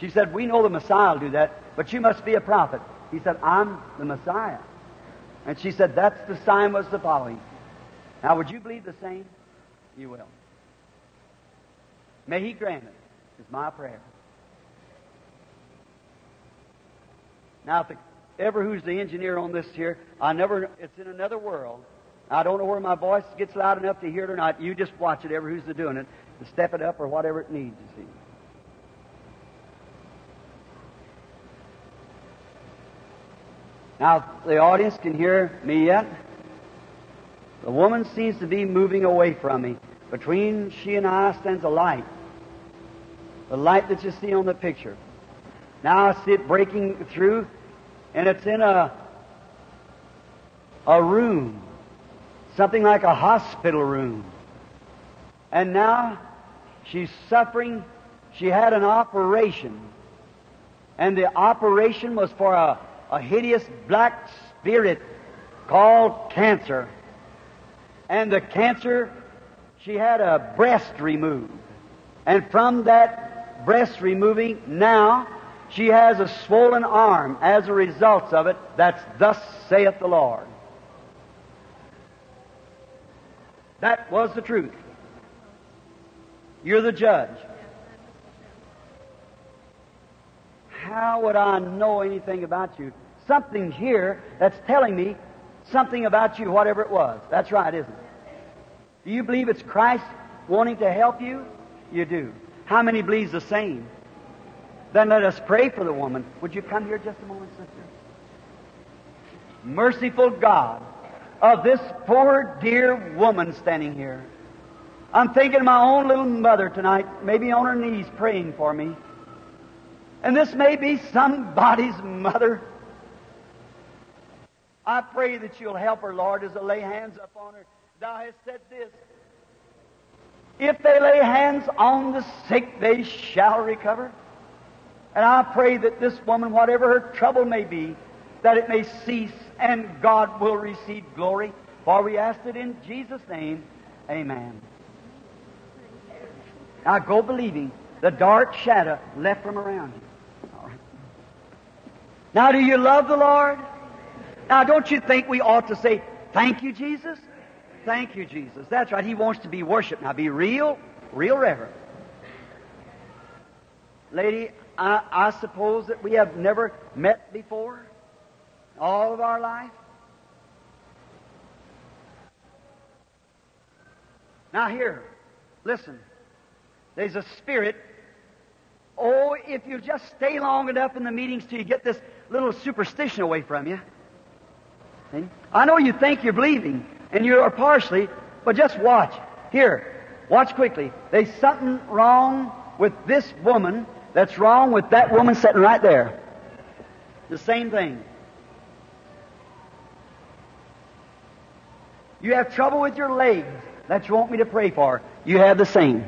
She said, We know the Messiah will do that, but you must be a prophet. He said, I'm the Messiah. And she said, That's the sign was the following. Now, would you believe the same? You will. May He grant it, is my prayer. Now, if the, ever who's the engineer on this here, I never, it's in another world. I don't know where my voice gets loud enough to hear it or not. You just watch it, ever who's the doing it, step it up or whatever it needs, you see. Now, the audience can hear me yet. The woman seems to be moving away from me. Between she and I stands a light. The light that you see on the picture. Now I see it breaking through, and it's in a, a room, something like a hospital room. And now she's suffering. She had an operation, and the operation was for a a hideous black spirit called cancer. And the cancer, she had a breast removed. And from that breast removing, now she has a swollen arm as a result of it. That's thus saith the Lord. That was the truth. You're the judge. How would I know anything about you? Something's here that's telling me something about you, whatever it was. That's right, isn't it? Do you believe it's Christ wanting to help you? You do. How many believes the same? Then let us pray for the woman. Would you come here just a moment, sister? Merciful God, of this poor dear woman standing here. I'm thinking of my own little mother tonight, maybe on her knees praying for me. And this may be somebody's mother. I pray that you'll help her, Lord, as I lay hands upon her. Thou hast said this. If they lay hands on the sick, they shall recover. And I pray that this woman, whatever her trouble may be, that it may cease and God will receive glory. For we ask it in Jesus' name. Amen. Now go believing the dark shadow left from around you. Now, do you love the Lord? Now, don't you think we ought to say, Thank you, Jesus? Thank you, Jesus. That's right. He wants to be worshiped. Now, be real, real reverent. Lady, I, I suppose that we have never met before all of our life. Now, here, listen. There's a spirit. Oh, if you just stay long enough in the meetings till you get this little superstition away from you. See? I know you think you're believing, and you are partially, but just watch. Here, watch quickly. There's something wrong with this woman that's wrong with that woman sitting right there. The same thing. You have trouble with your legs that you want me to pray for. You have the same.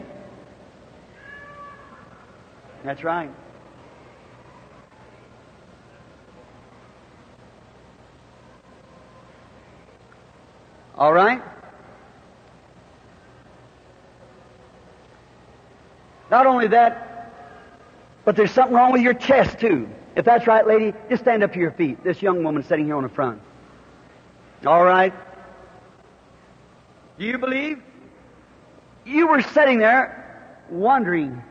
That's right. All right? Not only that, but there's something wrong with your chest, too. If that's right, lady, just stand up to your feet. This young woman sitting here on the front. All right? Do you believe? You were sitting there wondering.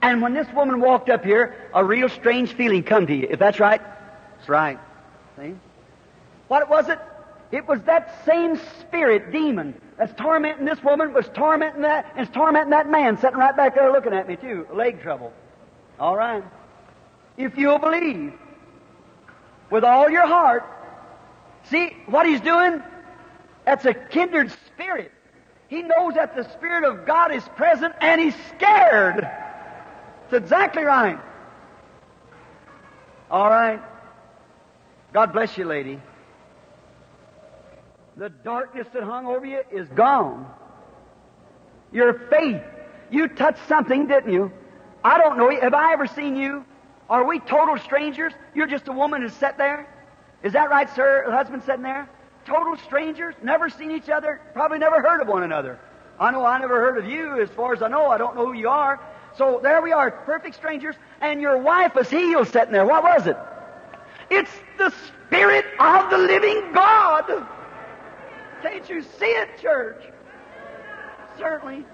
And when this woman walked up here, a real strange feeling come to you. If that's right, that's right. See? What was it? It was that same spirit, demon, that's tormenting this woman, was tormenting that, and it's tormenting that man sitting right back there looking at me too, leg trouble. All right. If you'll believe with all your heart, see what he's doing? That's a kindred spirit. He knows that the Spirit of God is present and he's scared. It's exactly right. All right. God bless you, lady. The darkness that hung over you is gone. Your faith. You touched something, didn't you? I don't know. Have I ever seen you? Are we total strangers? You're just a woman who sat there? Is that right, sir? The husband sitting there? Total strangers? Never seen each other? Probably never heard of one another. I know I never heard of you. As far as I know, I don't know who you are. So there we are, perfect strangers, and your wife is healed sitting there. What was it? It's the Spirit of the living God. Can't you see it, church? Certainly.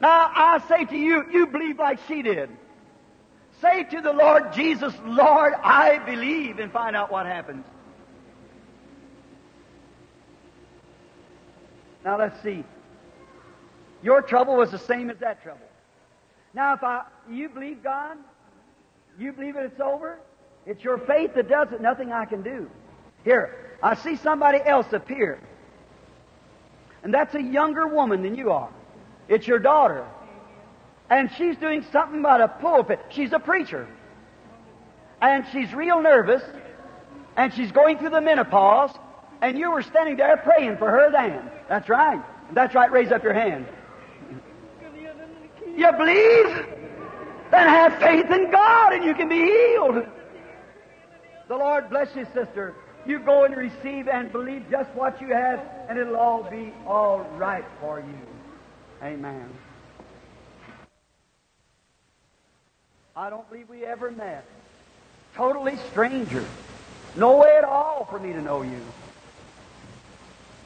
Now, I say to you, you believe like she did. Say to the Lord Jesus, Lord, I believe, and find out what happens. Now, let's see. Your trouble was the same as that trouble. Now, if I, you believe God, you believe that it's over, it's your faith that does it, nothing I can do. Here, I see somebody else appear. And that's a younger woman than you are. It's your daughter. And she's doing something about a pulpit. She's a preacher. And she's real nervous. And she's going through the menopause. And you were standing there praying for her then. That's right. That's right. Raise up your hand. You believe? Then have faith in God and you can be healed. The Lord bless you, sister. You go and receive and believe just what you have, and it'll all be all right for you. Amen. I don't believe we ever met. Totally stranger. No way at all for me to know you.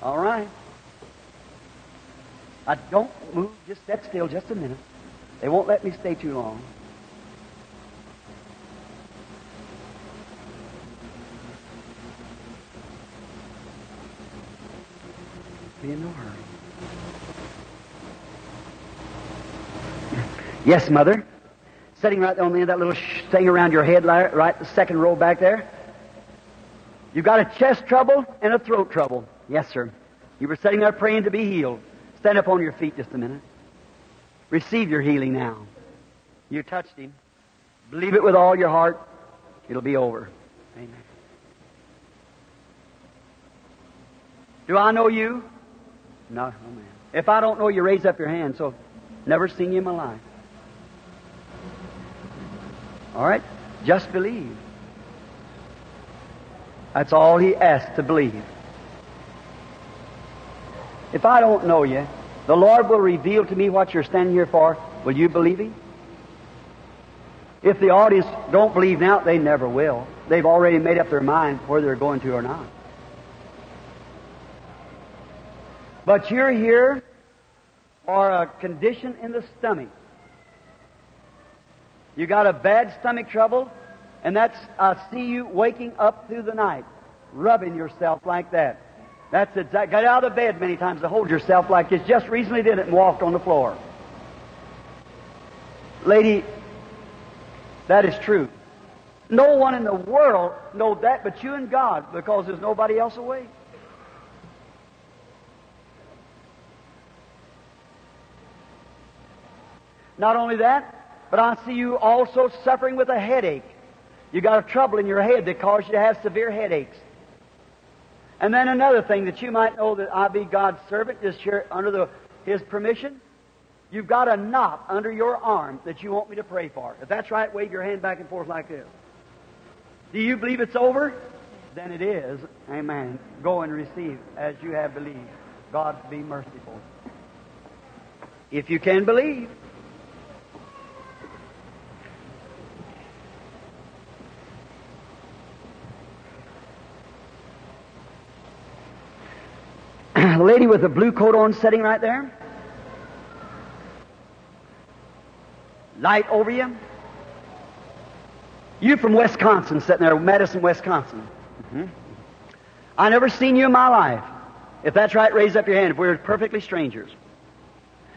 All right. I don't move. Just sit still just a minute. They won't let me stay too long. Be in no hurry. Yes, Mother. Sitting right on the end of that little sh- thing around your head, right, the second row back there. You've got a chest trouble and a throat trouble. Yes, sir. You were sitting there praying to be healed. Stand up on your feet just a minute. Receive your healing now. You touched him. Believe it with all your heart. It'll be over. Amen. Do I know you? No, no, oh, man. If I don't know you, raise up your hand. So, never seen you in my life. All right? Just believe. That's all he asked to believe. If I don't know you, the Lord will reveal to me what you're standing here for. Will you believe him? If the audience don't believe now, they never will. They've already made up their mind whether they're going to or not. But you're here for a condition in the stomach. You got a bad stomach trouble, and that's, I see you waking up through the night, rubbing yourself like that. That's it. Got out of bed many times to hold yourself like this. Just recently did it and walked on the floor. Lady, that is true. No one in the world knows that but you and God because there's nobody else awake. Not only that, but I see you also suffering with a headache. You got a trouble in your head that caused you to have severe headaches. And then another thing that you might know that I be God's servant, just here under the, His permission. You've got a knot under your arm that you want me to pray for. If that's right, wave your hand back and forth like this. Do you believe it's over? Then it is. Amen. Go and receive as you have believed. God be merciful. If you can believe. the lady with the blue coat on sitting right there? Light over you? You from Wisconsin, sitting there, Madison, Wisconsin. Mm-hmm. I never seen you in my life. If that's right, raise up your hand if we we're perfectly strangers.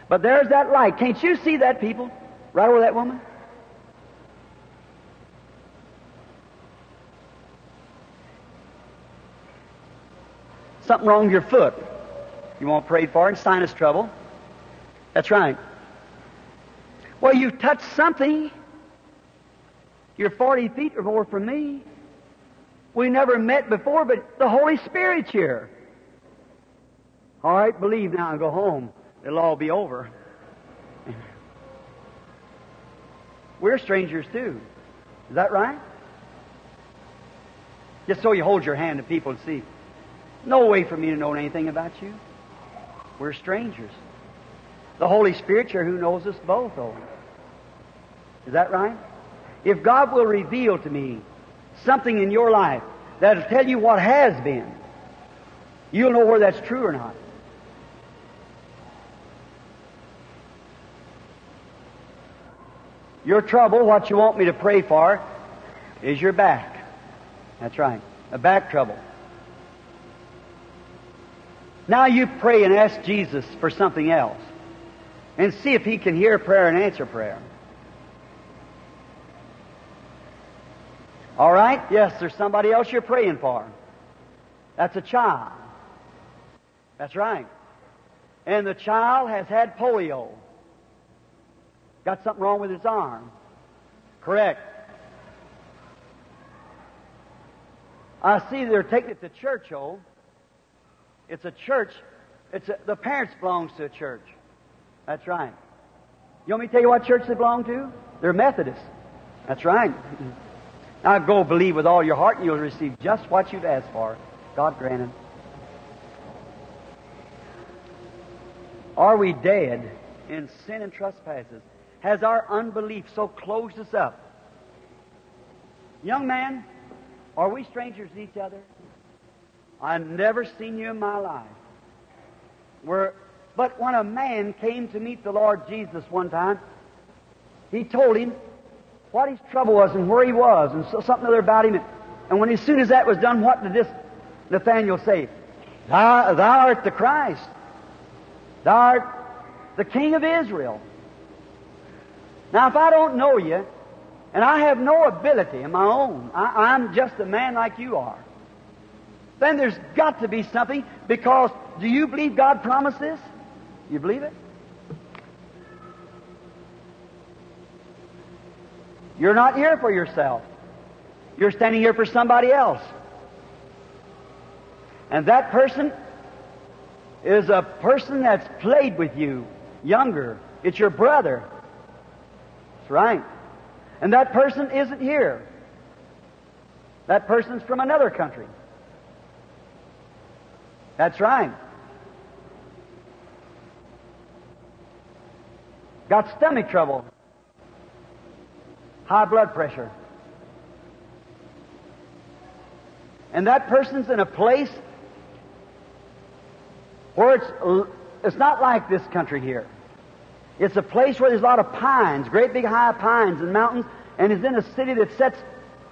But there's that light. Can't you see that, people? Right over that woman? Something wrong with your foot. You want to pray for in sinus trouble. That's right. Well, you've touched something. You're 40 feet or more from me. We never met before, but the Holy Spirit's here. All right, believe now and go home. It'll all be over. We're strangers too. Is that right? Just so you hold your hand to people and see. No way for me to know anything about you. We're strangers. The Holy Spirit here who knows us both, though. Is that right? If God will reveal to me something in your life that'll tell you what has been, you'll know whether that's true or not. Your trouble, what you want me to pray for, is your back. That's right. A back trouble. Now you pray and ask Jesus for something else. And see if He can hear prayer and answer prayer. All right? Yes, there's somebody else you're praying for. That's a child. That's right. And the child has had polio. Got something wrong with his arm. Correct. I see they're taking it to church, oh. It's a church. It's a, the parents belongs to a church. That's right. You want me to tell you what church they belong to? They're Methodist. That's right. [laughs] Now go believe with all your heart and you'll receive just what you've asked for. God granted. Are we dead in sin and trespasses? Has our unbelief so closed us up? Young man, are we strangers to each other? I've never seen you in my life. But when a man came to meet the Lord Jesus one time, he told him what his trouble was and where he was and so, something other about him. And when as soon as that was done, what did this Nathaniel say? Thou, thou art the Christ. Thou art the King of Israel. Now, if I don't know you, and I have no ability of my own, I, I'm just a man like you are, then there's got to be something because do you believe God promised this? You believe it? You're not here for yourself. You're standing here for somebody else. And that person is a person that's played with you, younger. It's your brother. That's right. And that person isn't here. That person's from another country. That's right. Got stomach trouble high blood pressure. And that person's in a place where it's, it's not like this country here. It's a place where there's a lot of pines, great big high pines and mountains, and is in a city that sits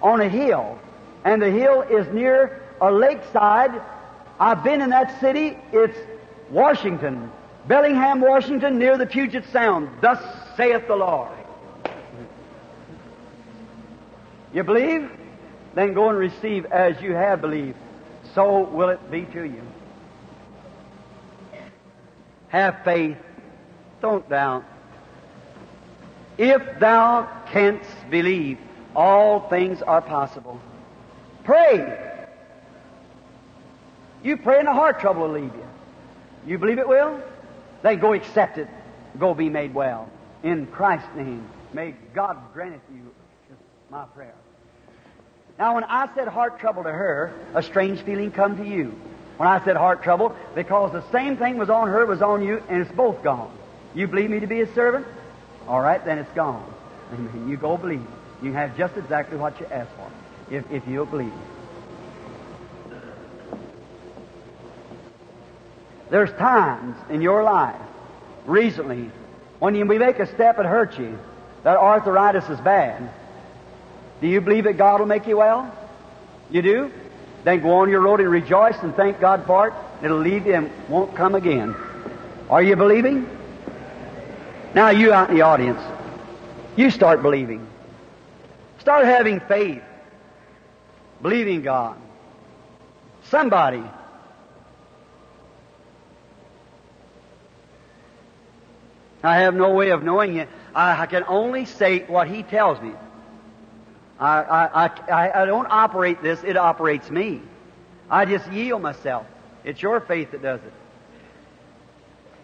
on a hill. And the hill is near a lakeside. I've been in that city. It's Washington, Bellingham, Washington, near the Puget Sound. Thus saith the Lord. You believe? Then go and receive as you have believed. So will it be to you. Have faith. Don't doubt. If thou canst believe, all things are possible. Pray. You pray and the heart trouble will leave you. You believe it will? Then go accept it. Go be made well. In Christ's name, may God grant it you my prayer. Now, when I said heart trouble to her, a strange feeling come to you. When I said heart trouble, because the same thing was on her, was on you, and it's both gone. You believe me to be a servant? All right, then it's gone. Amen. You go believe. You have just exactly what you asked for, if, if you'll believe. There's times in your life, recently, when you make a step it hurts you, that arthritis is bad, do you believe that God will make you well? You do? Then go on your road and rejoice and thank God for it. It'll leave you and won't come again. Are you believing? Now, you out in the audience, you start believing. Start having faith. Believing God. Somebody I have no way of knowing it. I, I can only say what He tells me. I, I, I, I don't operate this, it operates me. I just yield myself. It's your faith that does it.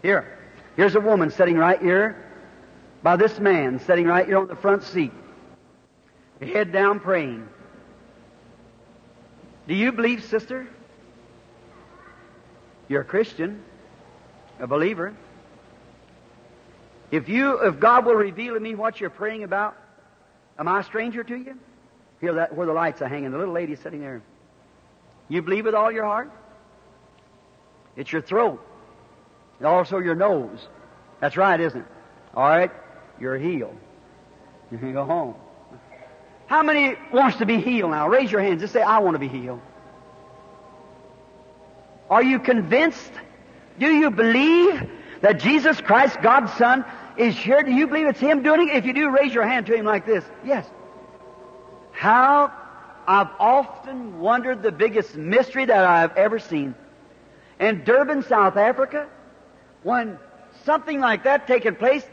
Here, here's a woman sitting right here by this man sitting right here on the front seat, head down praying. Do you believe, sister? You're a Christian, a believer. If you, if God will reveal to me what you're praying about, am I a stranger to you? Here, that where the lights are hanging, the little lady sitting there. You believe with all your heart? It's your throat. And also your nose. That's right, isn't it? All right? You're healed. You can go home. How many wants to be healed now? Raise your hands. Just say, I want to be healed. Are you convinced? Do you believe that Jesus Christ, God's Son, is here? Do you believe it's Him doing it? If you do, raise your hand to Him like this. Yes. How I've often wondered the biggest mystery that I've ever seen. In Durban, South Africa, when something like that taken place,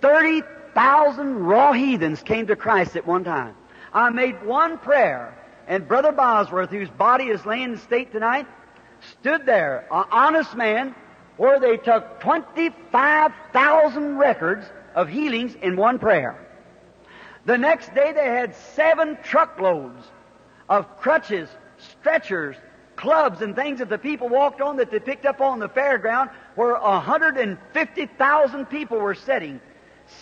30,000 raw heathens came to Christ at one time. I made one prayer, and Brother Bosworth, whose body is laying in state tonight, stood there, an honest man, where they took 25,000 records of healings in one prayer. The next day they had seven truckloads of crutches, stretchers, clubs, and things that the people walked on that they picked up on the fairground where 150,000 people were sitting.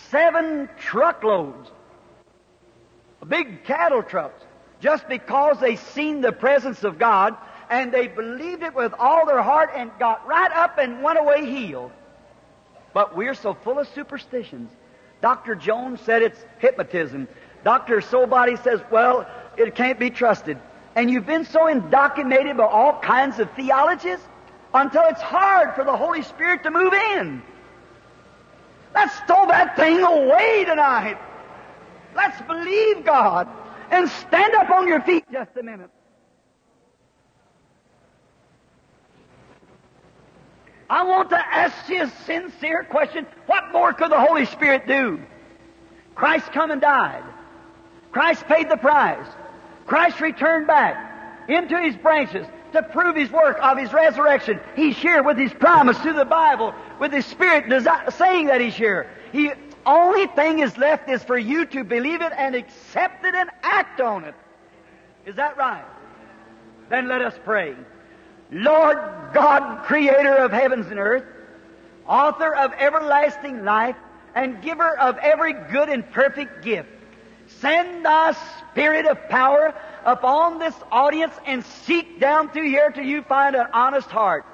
Seven truckloads. Big cattle trucks. Just because they seen the presence of God and they believed it with all their heart and got right up and went away healed. But we're so full of superstitions. Dr. Jones said it's hypnotism. Dr. Sobody says, well, it can't be trusted. And you've been so indoctrinated by all kinds of theologies until it's hard for the Holy Spirit to move in. Let's throw that thing away tonight. Let's believe God and stand up on your feet just a minute. I want to ask you a sincere question. What more could the Holy Spirit do? Christ come and died. Christ paid the price. Christ returned back into his branches to prove his work of his resurrection. He's here with his promise through the Bible, with his Spirit desi- saying that he's here. He only thing is left is for you to believe it and accept it and act on it. Is that right? Then let us pray. Lord God, creator of heavens and earth, author of everlasting life, and giver of every good and perfect gift, send thy spirit of power upon this audience and seek down through here till you find an honest heart,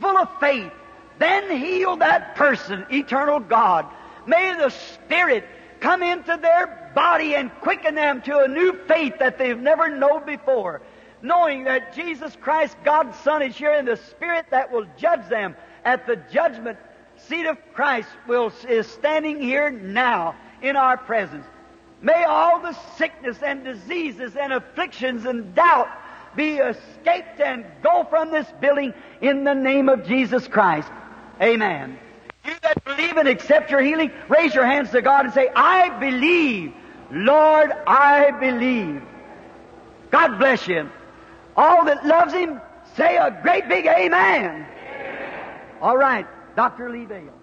full of faith. Then heal that person, eternal God. May the Spirit come into their body and quicken them to a new faith that they've never known before knowing that Jesus Christ, God's Son, is here in the Spirit that will judge them at the judgment seat of Christ will, is standing here now in our presence. May all the sickness and diseases and afflictions and doubt be escaped and go from this building in the name of Jesus Christ. Amen. You that believe and accept your healing, raise your hands to God and say, I believe. Lord, I believe. God bless you. All that loves him, say a great big amen. amen. All right, Dr. Lee Vayle.